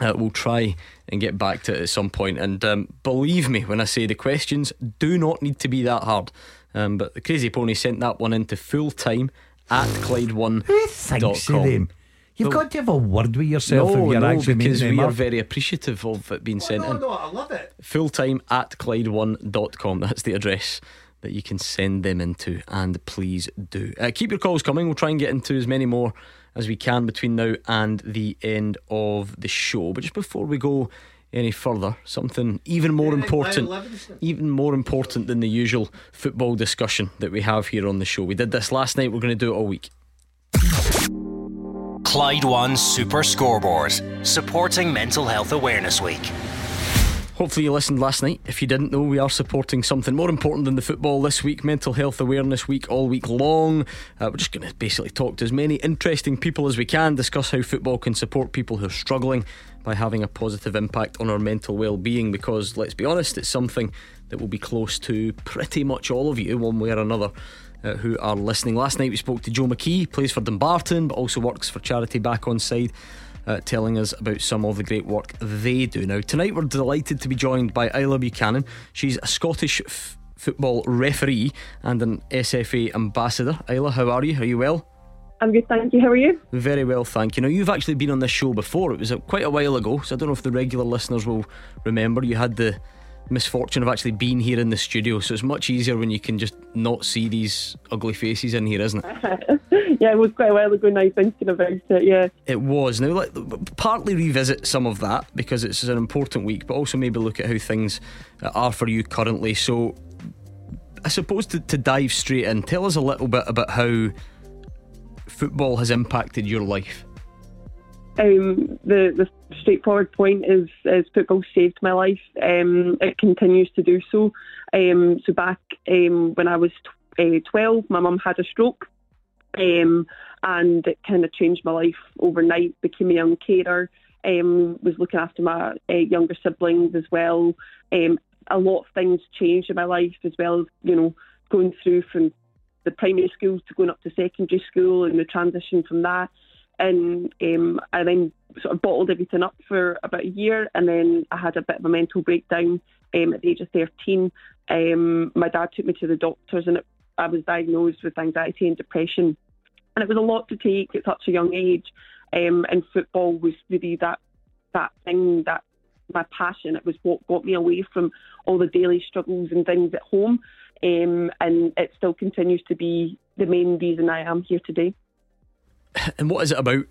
uh, we'll try and get back to it at some point. And um, believe me when I say the questions do not need to be that hard. Um, but the Crazy Pony sent that one into full time at Clyde1. Who thinks of them? You've got to have a word with yourself No, if you're no, actually because we are up. very appreciative of it being sent no, in. no, I love it. Full time at Clyde1.com. That's the address that you can send them into, and please do. Uh, keep your calls coming. We'll try and get into as many more as we can between now and the end of the show. But just before we go any further, something even more important, even more important than the usual football discussion that we have here on the show. We did this last night, we're going to do it all week. Clyde One Super Scoreboard, supporting Mental Health Awareness Week. Hopefully, you listened last night. If you didn't know, we are supporting something more important than the football this week Mental Health Awareness Week, all week long. Uh, we're just going to basically talk to as many interesting people as we can, discuss how football can support people who are struggling by having a positive impact on our mental well being. Because, let's be honest, it's something that will be close to pretty much all of you, one way or another. Uh, who are listening? Last night we spoke to Joe McKee, plays for Dumbarton, but also works for charity Back Onside uh, telling us about some of the great work they do. Now, tonight we're delighted to be joined by Isla Buchanan. She's a Scottish f- football referee and an SFA ambassador. Isla, how are you? Are you well? I'm good, thank you. How are you? Very well, thank you. Now, you've actually been on this show before. It was quite a while ago, so I don't know if the regular listeners will remember. You had the misfortune of actually being here in the studio, so it's much easier when you can just not see these ugly faces in here, isn't it? yeah, it was quite a while ago now thinking about it, yeah. It was. Now, like, partly revisit some of that because it's an important week, but also maybe look at how things are for you currently. So, I suppose to, to dive straight in, tell us a little bit about how football has impacted your life. Um, the the straightforward point is is football saved my life. Um, it continues to do so. Um, so back um, when I was t- uh, 12, my mum had a stroke, um, and it kind of changed my life overnight. Became a young carer. Um, was looking after my uh, younger siblings as well. A lot of things changed in my life as well. You know, going through from the primary school to going up to secondary school and the transition from that and um, I then sort of bottled everything up for about a year, and then I had a bit of a mental breakdown um, at the age of 13. Um, my dad took me to the doctors, and it, I was diagnosed with anxiety and depression, and it was a lot to take at such a young age. Um, and football was really that that thing that my passion. It was what got me away from all the daily struggles and things at home, um, and it still continues to be the main reason I am here today. And what is it about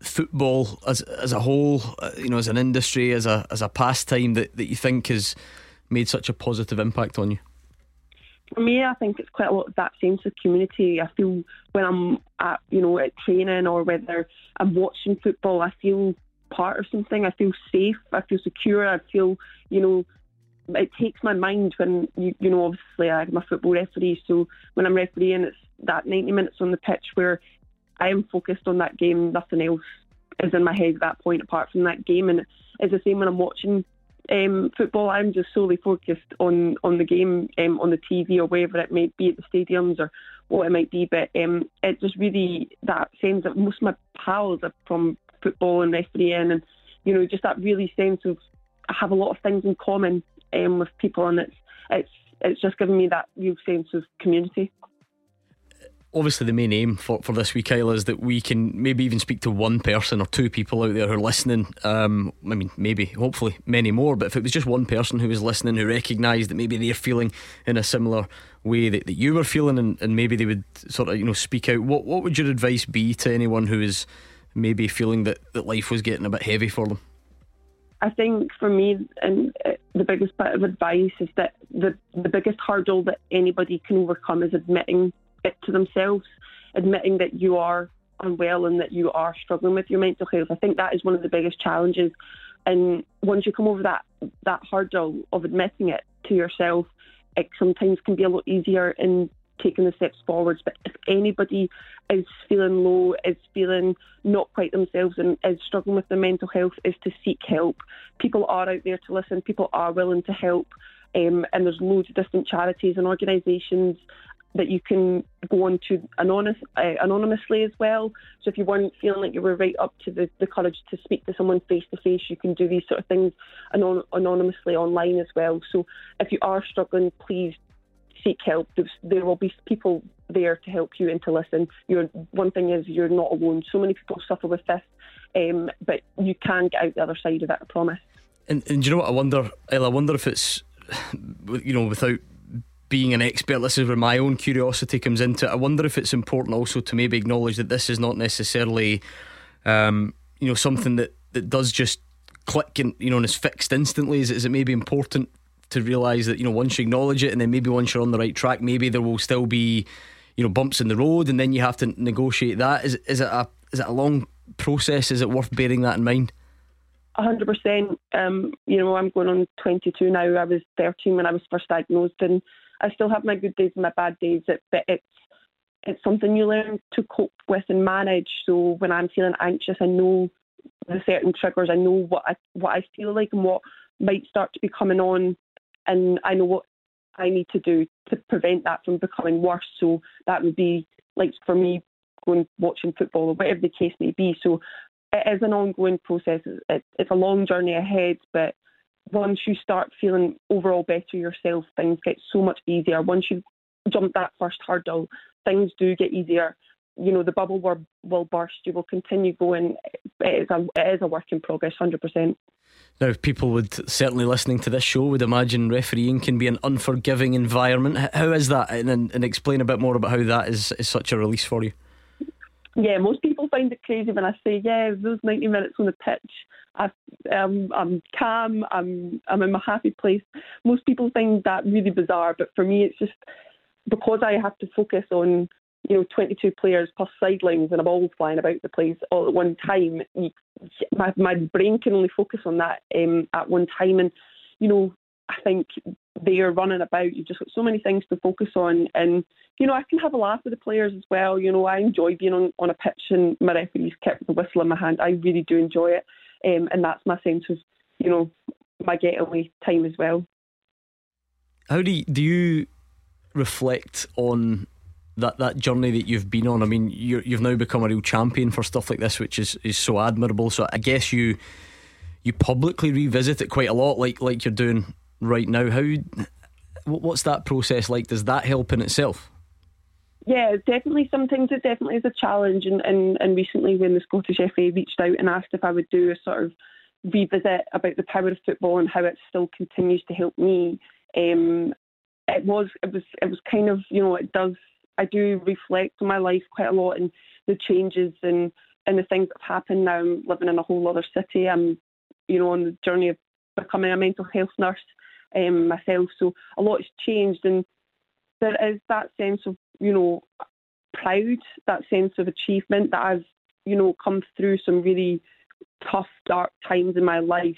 football as as a whole, uh, you know, as an industry, as a as a pastime that, that you think has made such a positive impact on you? For me, I think it's quite a lot of that sense of community. I feel when I'm at, you know, at training or whether I'm watching football, I feel part of something. I feel safe. I feel secure. I feel, you know, it takes my mind when you, you know, obviously I'm a football referee, so when I'm refereeing, it's that 90 minutes on the pitch where I am focused on that game. Nothing else is in my head at that point apart from that game, and it's the same when I'm watching um, football. I'm just solely focused on on the game um, on the TV or wherever it may be at the stadiums or what it might be. But um, it just really that sense that most of my pals are from football and refereeing, and you know just that really sense of I have a lot of things in common um, with people, and it's it's it's just given me that real sense of community. Obviously the main aim for, for this week, Kyle, is that we can maybe even speak to one person or two people out there who are listening. Um, I mean, maybe, hopefully, many more. But if it was just one person who was listening who recognised that maybe they're feeling in a similar way that, that you were feeling, and, and maybe they would sort of you know speak out. What what would your advice be to anyone who is maybe feeling that, that life was getting a bit heavy for them? I think for me, and uh, the biggest bit of advice is that the the biggest hurdle that anybody can overcome is admitting it to themselves, admitting that you are unwell and that you are struggling with your mental health. I think that is one of the biggest challenges. And once you come over that that hurdle of admitting it to yourself, it sometimes can be a lot easier in taking the steps forwards. But if anybody is feeling low, is feeling not quite themselves, and is struggling with their mental health, is to seek help. People are out there to listen. People are willing to help. Um, and there's loads of different charities and organisations that you can go on to anonymous, uh, anonymously as well. So if you weren't feeling like you were right up to the, the courage to speak to someone face to face, you can do these sort of things anon- anonymously online as well. So if you are struggling, please seek help. There's, there will be people there to help you and to listen. You're, one thing is you're not alone. So many people suffer with this, um, but you can get out the other side of it. I promise. And, and do you know what I wonder? I wonder if it's you know without being an expert, this is where my own curiosity comes into it. I wonder if it's important also to maybe acknowledge that this is not necessarily, um, you know, something that, that does just click and you know and is fixed instantly. Is, is it maybe important to realise that you know once you acknowledge it and then maybe once you're on the right track, maybe there will still be, you know, bumps in the road, and then you have to negotiate that. Is is it a is it a long process? Is it worth bearing that in mind? hundred um, percent. You know, I'm going on 22 now. I was 13 when I was first diagnosed, and I still have my good days and my bad days, but it's it's something you learn to cope with and manage. So when I'm feeling anxious, I know the certain triggers. I know what I what I feel like and what might start to be coming on, and I know what I need to do to prevent that from becoming worse. So that would be like for me going watching football or whatever the case may be. So it is an ongoing process. It, it's a long journey ahead, but once you start feeling overall better yourself, things get so much easier. Once you jump that first hurdle, things do get easier. You know, the bubble will, will burst. You will continue going. It is a, it is a work in progress, 100%. Now, people would certainly listening to this show would imagine refereeing can be an unforgiving environment. How is that? And, and explain a bit more about how that is, is such a release for you. Yeah, most people find it crazy when I say, yeah, those 90 minutes on the pitch, I, um, I'm calm, I'm, I'm in my happy place. Most people find that really bizarre, but for me, it's just because I have to focus on, you know, 22 players plus sidelines and a ball flying about the place all at one time. My, my brain can only focus on that um, at one time. And, you know, I think they are running about. You've just got so many things to focus on, and you know I can have a laugh with the players as well. You know I enjoy being on, on a pitch and my referee's kept the whistle in my hand. I really do enjoy it, um, and that's my sense of you know my getaway time as well. How do you, do you reflect on that that journey that you've been on? I mean, you you've now become a real champion for stuff like this, which is is so admirable. So I guess you you publicly revisit it quite a lot, like like you're doing right now. How what's that process like? Does that help in itself? Yeah, definitely. Sometimes it definitely is a challenge. And, and, and recently, when the Scottish FA reached out and asked if I would do a sort of revisit about the power of football and how it still continues to help me, um, it was it was it was kind of you know it does I do reflect on my life quite a lot and the changes and and the things that have happened now. I'm living in a whole other city. I'm you know on the journey of becoming a mental health nurse um, myself. So a lot has changed, and there is that sense of you know proud, that sense of achievement that I've you know come through some really tough, dark times in my life,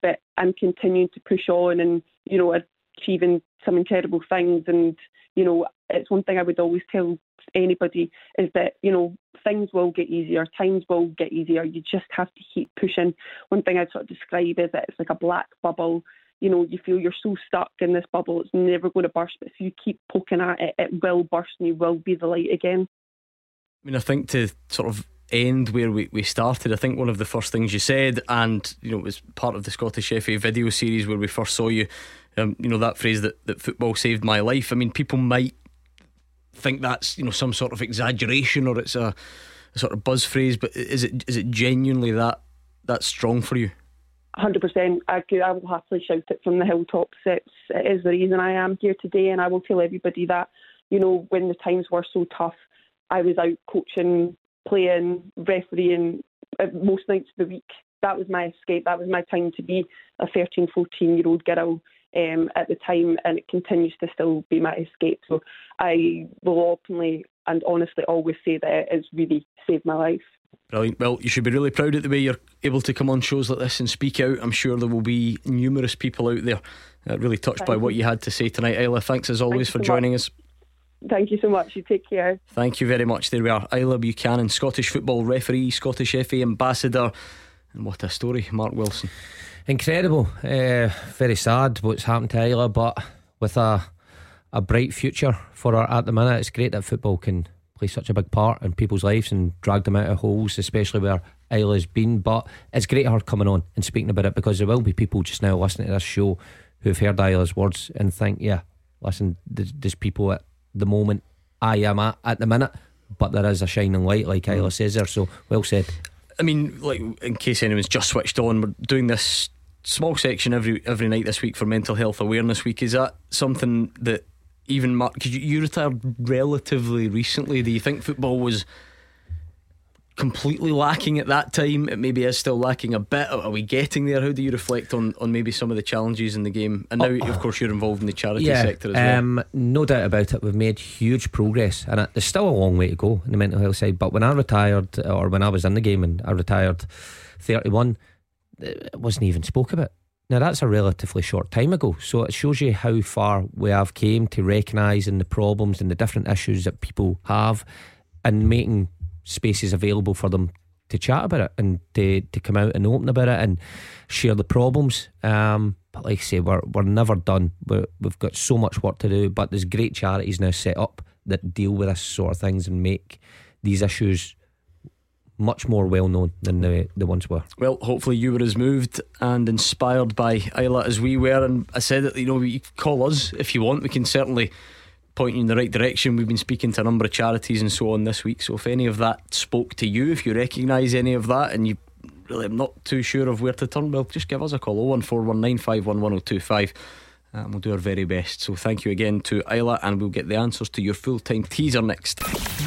but I'm continuing to push on and you know achieving some incredible things. And you know it's one thing I would always tell anybody is that you know things will get easier, times will get easier. You just have to keep pushing. One thing I'd sort of describe is that it's like a black bubble you know, you feel you're so stuck in this bubble, it's never going to burst. But if you keep poking at it, it will burst and you will be the light again. I mean, I think to sort of end where we, we started, I think one of the first things you said, and you know, it was part of the Scottish FA video series where we first saw you, um, you know, that phrase that, that football saved my life. I mean, people might think that's you know some sort of exaggeration or it's a, a sort of buzz phrase, but is it is it genuinely that that strong for you? Hundred percent. I could, I will happily shout it from the hilltops. It's, it is the reason I am here today, and I will tell everybody that. You know, when the times were so tough, I was out coaching, playing, refereeing uh, most nights of the week. That was my escape. That was my time to be a 13, 14 year old girl um, at the time, and it continues to still be my escape. So I will openly and honestly always say that it has really saved my life. Brilliant. Well, you should be really proud of the way you're able to come on shows like this and speak out. I'm sure there will be numerous people out there uh, really touched Thank by you. what you had to say tonight. Isla, thanks as always you for so joining much. us. Thank you so much. You take care. Thank you very much. There we are. Isla Buchanan, Scottish football referee, Scottish FA ambassador. And what a story, Mark Wilson. Incredible. Uh, very sad what's happened to Isla, but with a a bright future for her at the minute. It's great that football can play such a big part in people's lives and drag them out of holes, especially where Isla's been. But it's great her coming on and speaking about it because there will be people just now listening to this show who've heard Isla's words and think, yeah, listen, there's, there's people at the moment I am at at the minute, but there is a shining light, like Isla mm. says there. So well said. I mean, like in case anyone's just switched on, we're doing this small section every every night this week for Mental Health Awareness Week. Is that something that even Mark? Cause you, you retired relatively recently. Do you think football was completely lacking at that time? It maybe is still lacking a bit. Are we getting there? How do you reflect on on maybe some of the challenges in the game? And now, of course, you're involved in the charity sector as well. um, no doubt about it. We've made huge progress, and it, there's still a long way to go in the mental health side. But when I retired, or when I was in the game and I retired 31, it wasn't even spoke about. Now that's a relatively short time ago, so it shows you how far we have came to recognising the problems and the different issues that people have, and making spaces available for them to chat about it and to, to come out and open about it and share the problems. Um, but like I say, we're we're never done. We're, we've got so much work to do. But there's great charities now set up that deal with this sort of things and make these issues much more well known than the the ones were. Well, hopefully you were as moved and inspired by Isla as we were. And I said that, you know, you call us if you want. We can certainly point you in the right direction. We've been speaking to a number of charities and so on this week. So if any of that spoke to you, if you recognise any of that and you really am not too sure of where to turn, well, just give us a call 01419511025 and we'll do our very best. So thank you again to Isla and we'll get the answers to your full time teaser next.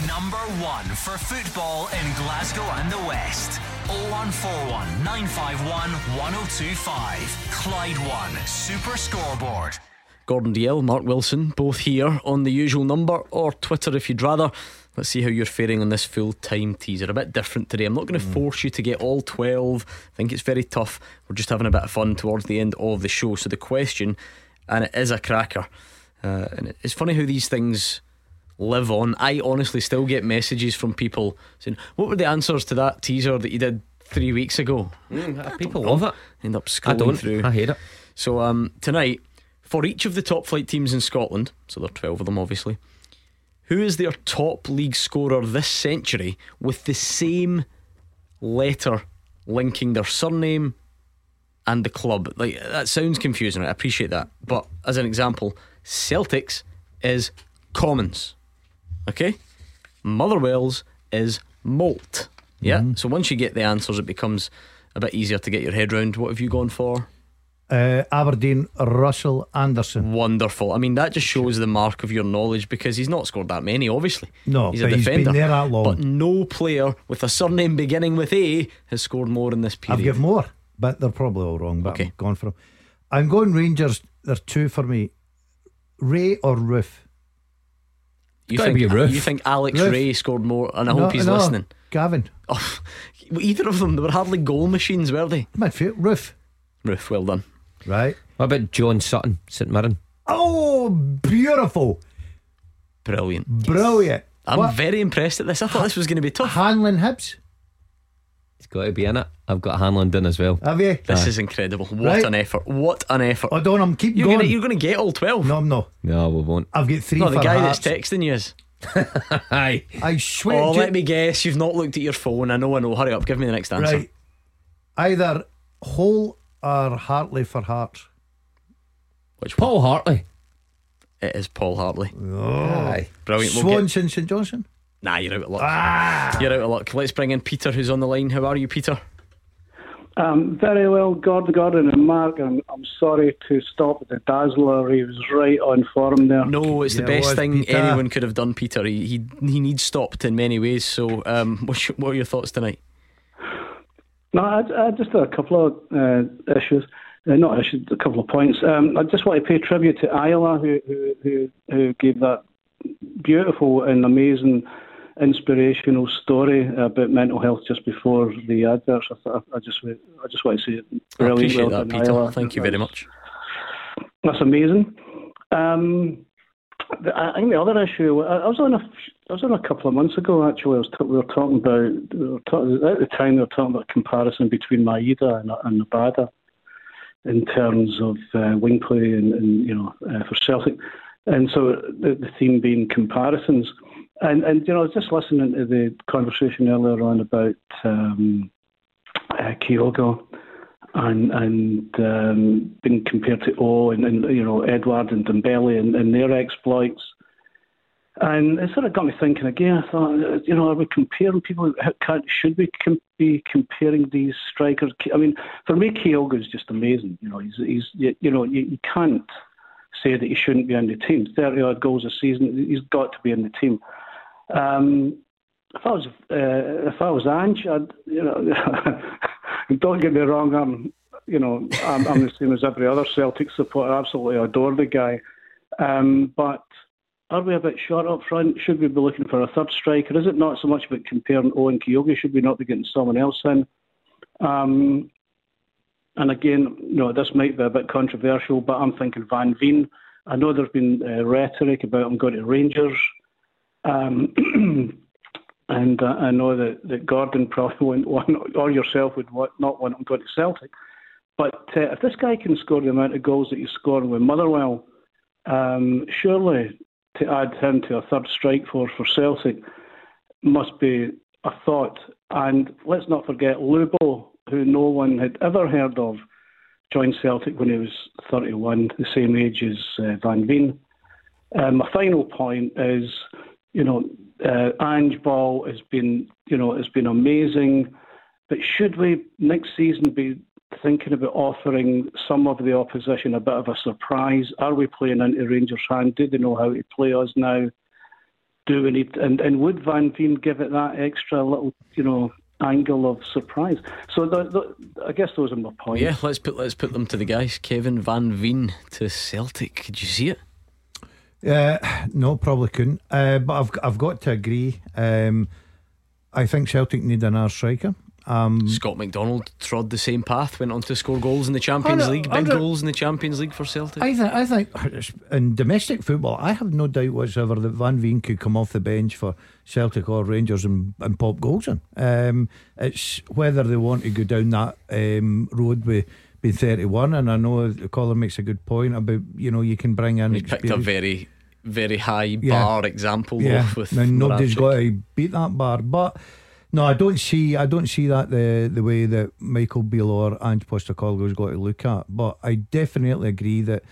Number one for football in Glasgow and the West. 0141 951 1025. Clyde One Super Scoreboard. Gordon Dalziel, Mark Wilson, both here on the usual number or Twitter if you'd rather. Let's see how you're faring on this full time teaser. A bit different today. I'm not going to mm. force you to get all 12. I think it's very tough. We're just having a bit of fun towards the end of the show. So the question, and it is a cracker, uh, and it's funny how these things live on. I honestly still get messages from people saying, What were the answers to that teaser that you did three weeks ago? people love it. End up scrolling I don't. through. I hate it. So um, tonight, for each of the top flight teams in Scotland, so there are 12 of them obviously, who is their top league scorer this century with the same letter linking their surname and the club? Like that sounds confusing. I appreciate that, but as an example, Celtics is Commons. Okay, Motherwell's is Moult. Yeah. So once you get the answers, it becomes a bit easier to get your head round. What have you gone for? Uh, Aberdeen, Russell Anderson. Wonderful. I mean, that just shows the mark of your knowledge because he's not scored that many, obviously. No, he's a defender. there that long. But no player with a surname beginning with A has scored more in this period. I've given more, but they're probably all wrong. But Okay. I'm going for them. I'm going Rangers. They're two for me. Rae or Roofe? you think, be Roofe. You think Alex Roof. Rae scored more, and I No, hope he's no, listening. Gavin. Oh, either of them, they were hardly goal machines, were they? Midfield. Roofe. Roofe, well done. Right. What about John Sutton, St Mirren? Oh, beautiful. Brilliant. Brilliant. I'm What? very impressed at this. I thought this was going to be tough. Hanlon Hibs. It's got to be in it. I've got Hanlon in as well. Have you? This Aye. is incredible. What Right. an effort. What an effort. Oh, don't I'm keep You're going. going you're to get all 12. no, I'm not. No, we won't. I've got three No, the for guy Hearts. that's texting you is. Aye. I swear. Oh, to- let me guess. You've not looked at your phone. I know, I know. Hurry up. Give me the next answer. Right. Either Hull or Hartley for Hearts. Which one? Paul Hartley. It is Paul Hartley. Oh. Aye. Brilliant. We'll get- Swanson, St Johnstone. Nah, you're out of luck. Ah. You're out of luck. Let's bring in Peter, who's on the line. How are you, Peter? Um, very well, Gordon, Gordon and Mark. I'm, I'm sorry to stop the Dazzler. He was right on form there. No, it's the Yeah, it best was, thing Peter. anyone could have done, Peter. He he, he needs stopped in many ways. So, um, what's your, what are your thoughts tonight? No, I, I just a couple of uh, issues. Uh, not issues, a couple of points. Um, I just want to pay tribute to Isla, who, who, who, who gave that beautiful and amazing inspirational story about mental health just before the adverts. I, I just I just want to say it. I appreciate Well that, Peter. Isla. Thank you very much. That's amazing. Um, the, I think the other issue, I, I was on a, I was on a couple of months ago. Actually, I was we were talking about we were at the time we were talking about comparison between Maeda and, and Nabada in terms of uh, wing play and, and you know uh, for Celtic, and so the, the theme being comparisons. And and you know, I was just listening to the conversation earlier on about um, uh, Kyogo and and um, being compared to O and, and you know Edouard and Dembele and, and their exploits. And it sort of got me thinking again. I thought, uh, you know, are we comparing people? Should we com- be comparing these strikers? I mean, for me, Kyogo is just amazing. You know, he's he's you, know you, you can't say that he shouldn't be on the team. Thirty odd goals a season, he's got to be in the team. Um, if I was uh, if I was Ange, I'd you know don't get me wrong, I'm you know I'm, I'm the same as every other Celtic supporter. I absolutely adore the guy, um, but are we a bit short up front? Should we be looking for a third striker? Is it not so much about comparing Owen Kyogo? Should we not be getting someone else in? Um, and again, you know, this might be a bit controversial, but I'm thinking Van Veen. I know there's been uh, rhetoric about him going to Rangers. Um, and uh, I know that, that Gordon probably wouldn't want, or yourself would want, not want him going to Celtic. But uh, if this guy can score the amount of goals that he's scoring with Motherwell, um, surely to add him to a third strike force for Celtic must be a thought. And let's not forget Lubo, who no one had ever heard of, joined Celtic when he was 31, the same age as uh, Van Veen. Um, my final point is, you know, uh, Ange Ball has been, you know, has been amazing. But should we next season be thinking about offering some of the opposition a bit of a surprise? Are we playing into Rangers' hand? Do they know how to play us now? Do we need and, and would Van Veen give it that extra little, you know, angle of surprise? So the, the, I guess those are my points. Yeah, let's put let's put them to the guys. Kevin Van Veen to Celtic. Could you see it? Uh, no, probably couldn't. Uh, but I've I've got to agree. Um, I think Celtic need an another striker. Um, Scott McDonald trod the same path, went on to score goals in the Champions I League, big I goals in the Champions League for Celtic. I think I think in domestic football, I have no doubt whatsoever that Van Veen could come off the bench for Celtic or Rangers and, and pop goals in. Um, it's whether they want to go down that um, road with being 31. And I know Colin makes a good point about you know you can bring in. he picked a very, very high Yeah. bar example yeah. though, with now nobody's got to beat that bar, but. No, I don't see. I don't see that the the way that Michael Beale or Ange Postecoglou's got to look at. But I definitely agree that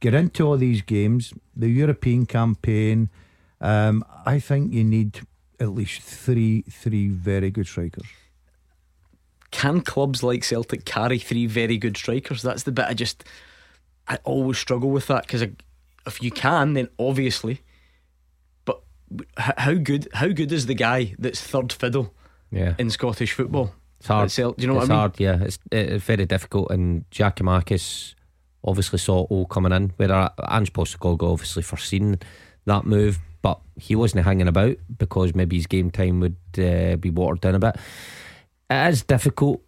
get into all these games, the European campaign. Um, I think you need at least three three very good strikers. Can clubs like Celtic carry three very good strikers? That's the bit I just I always struggle with that because if you can, then obviously. But how good? How good is the guy that's third fiddle Yeah. in Scottish football? It's hard. Do you know it's what I mean? It's hard, yeah. It's, it's very difficult. And Giakoumakis obviously saw all coming in. Where Ange Postecoglou obviously foreseen that move, but he wasn't hanging about because maybe his game time would uh, be watered down a bit. It is difficult,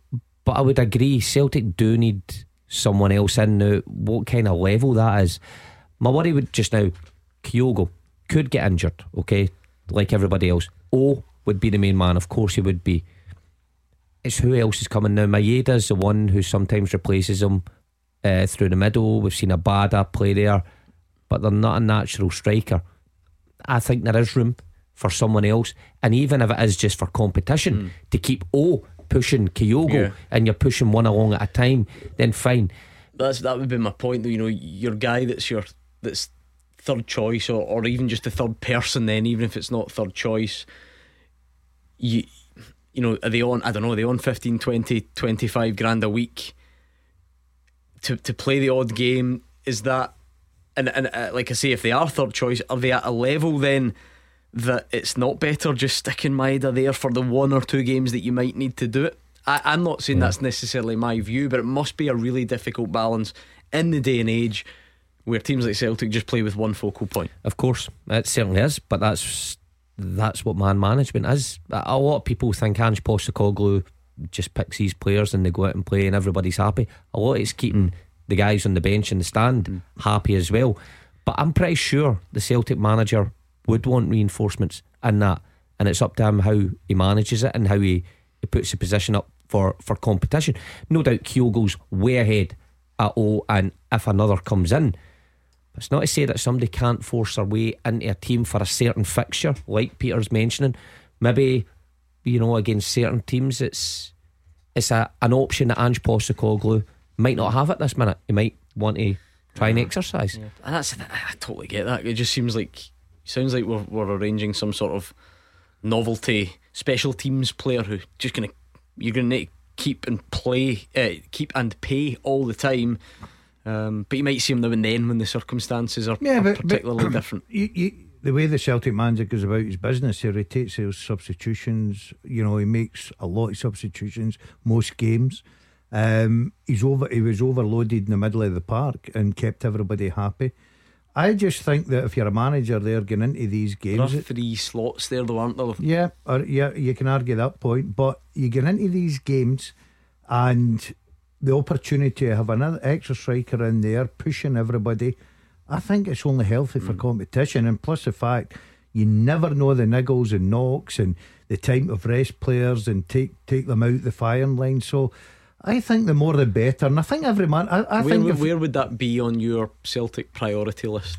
but I would agree. Celtic do need someone else in now. What kind of level that is? My worry would just now, Kyogo could get injured, okay, like everybody else. O would be the main man, of course he would be. It's who else is coming now. Maeda's the one who sometimes replaces him uh, through the middle. We've seen Abada play there, but they're not a natural striker. I think there is room for someone else, and even if it is just for competition to keep O pushing Kyogo. Yeah. and you're pushing one along at a time, then fine. That's that would be my point though. You know, your guy that's your that's third choice or, or even just the third person then even if it's not third choice you you know are they on I don't know are they on 15 20 25 grand a week to to play the odd game? Is that and and uh, like I say if they are third choice are they at a level then that it's not better just sticking Maeda there for the one or two games that you might need to do it? I, I'm not saying that's necessarily my view but it must be a really difficult balance in the day and age where teams like Celtic just play with one focal point. Of course, it certainly is, but that's that's what man management is. A lot of people think Ange Postecoglou just picks these players and they go out and play and everybody's happy. A lot is keeping the guys on the bench and the stand mm. happy as well. But I'm pretty sure the Celtic manager would want reinforcements in that, and it's up to him how he manages it and how he, he puts the position up for, for competition. No doubt Kyogo's way ahead at O, and if another comes in, it's not to say that somebody can't force their way into a team for a certain fixture, like Peter's mentioning. Maybe, you know, against certain teams, it's it's a, an option that Ange Postecoglou might not have at this minute. He might want to try and exercise. And that's I totally get that. It just seems like sounds like we're we're arranging some sort of novelty special teams player who just gonna you're gonna need to keep and play, uh, keep and pay all the time. Um, but you might see him now and then when the circumstances are, Yeah, are but, particularly but different. You, you, the way the Celtic manager goes about his business, he rotates his substitutions. You know, he makes a lot of substitutions most games. Um, he's over. He was overloaded in the middle of the park and kept everybody happy. I just think that if you're a manager there going into these There are games, three slots there, though, aren't there? yeah, or, yeah, you can argue that point, but you get into these games and the opportunity to have another extra striker in there pushing everybody. I think it's only healthy for mm. competition, and plus the fact you never know the niggles and knocks and the time of rest players and take take them out the firing line. So. I think the more the better, and I think every man. I, I where, think if, where would that be on your Celtic priority list?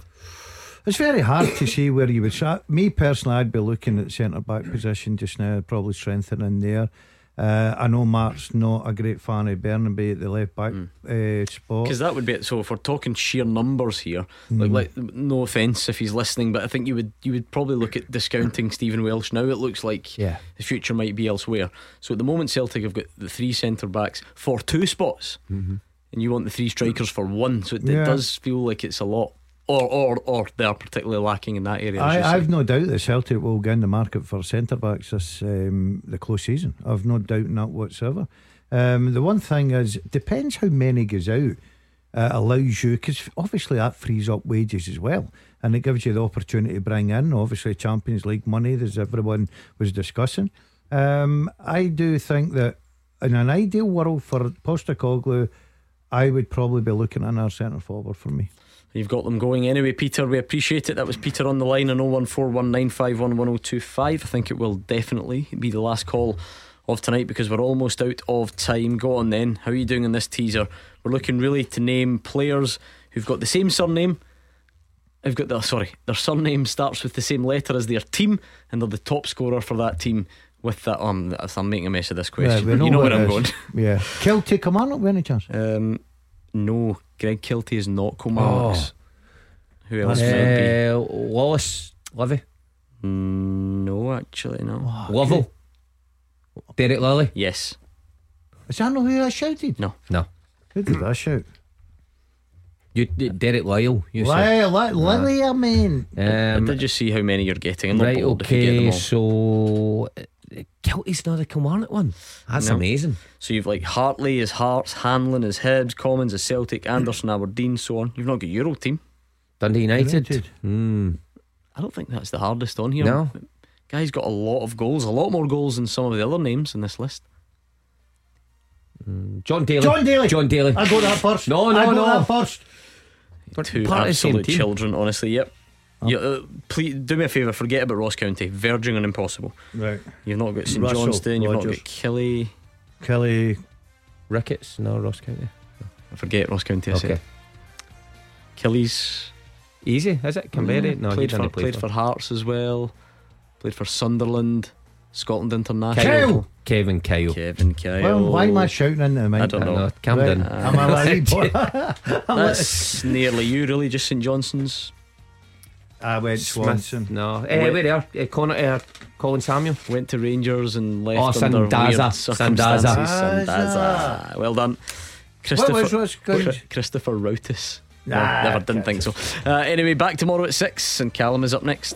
It's very hard to see where you would. sa- Me personally, I'd be looking at centre back position just now, probably strengthening there. Uh, I know Mark's not a great fan of Bernabei at the left back uh, spot. Because that would be it. So if we're talking sheer numbers here, like, Mm. like no offense if he's listening, but I think you would you would probably look at discounting Stephen Welsh now. It looks like Yeah. the future might be elsewhere. So at the moment, Celtic have got the three centre backs for two spots, and you want the three strikers for one. So it, it does feel like it's a lot, or or or they're particularly lacking in that area. I. I've no doubt that Celtic will get in the market for centre backs this um, the close season. I've no doubt in that whatsoever. Um, the one thing is, depends how many goes out. Uh, allows you because obviously that frees up wages as well, and it gives you the opportunity to bring in obviously Champions League money, as everyone was discussing. Um, I do think that in an ideal world for Postecoglou, I would probably be looking at our centre forward for me. You've got them going anyway, Peter. We appreciate it. That was Peter on the line on 01419511025. I think it will definitely be the last call of tonight because we're almost out of time. Go on then. How are you doing in this teaser? We're looking really to name players who've got the same surname. I've got the sorry, their surname starts with the same letter as their team, and they're the top scorer for that team. With that, um, I'm making a mess of this question. Yeah, you know what where I'm going. Yeah, Kiltie Kilmarnock, by any chance? Um, no, Greg Kiltie is not Kilmarnock's. Who else Uh, might be? Wallace Levy, Mm, No, actually, no. Lovell, Derek Lilley. Yes. Is that not who I shouted? No. No. Who did I shout? You, Derek Lyle. You Lyle, said. Li- Lilley, I mean. I Um, did just see how many you're getting. I'm not right. bored if you get them Okay. all. So Kiltie's not a Kilmarnock one. That's No. amazing. So you've like Hartley as Hearts, Hanlon as Hibs, Commons as Celtic, Anderson, Aberdeen, so on. You've not got Euro team. Dundee United. United. Hmm. I don't think that's the hardest on here. No. Guy's got a lot of goals, a lot more goals than some of the other names in this list. Jon Daly. Jon Daly. Jon Daly. I got that first. No, no, I got no. that first. But Two part of the same absolute team. children, honestly. Yep. You, uh, please do me a favour. Forget about Ross County. Verging on impossible. Right. You've not got St Russell, Johnston. You've not got Kelly. Kelly. Ricketts. No, Ross County. I forget Ross County. I Okay. said. Killy's Easy, is it? Canberra? No, he played for play played for. for Hearts as well. Played for Sunderland, Scotland International. Kyle. Kevin Kyle. Kevin Kyle. Well, why am I shouting into the mic? I don't know. Camden. Right. I'm a wee boy. I'm like- That's nearly you, really. Just St Johnstone's. I went Smith, Swanson. No, uh, where they are? Uh, Connor, uh, Colin Samuel went to Rangers and left Oh, under Sandaza. weird circumstances. Sandaza. Sandaza. Well done. Christopher. What was what's called? Christopher Routis. No, Nah, never didn't think so. Uh, anyway, back tomorrow at six, and Callum is up next.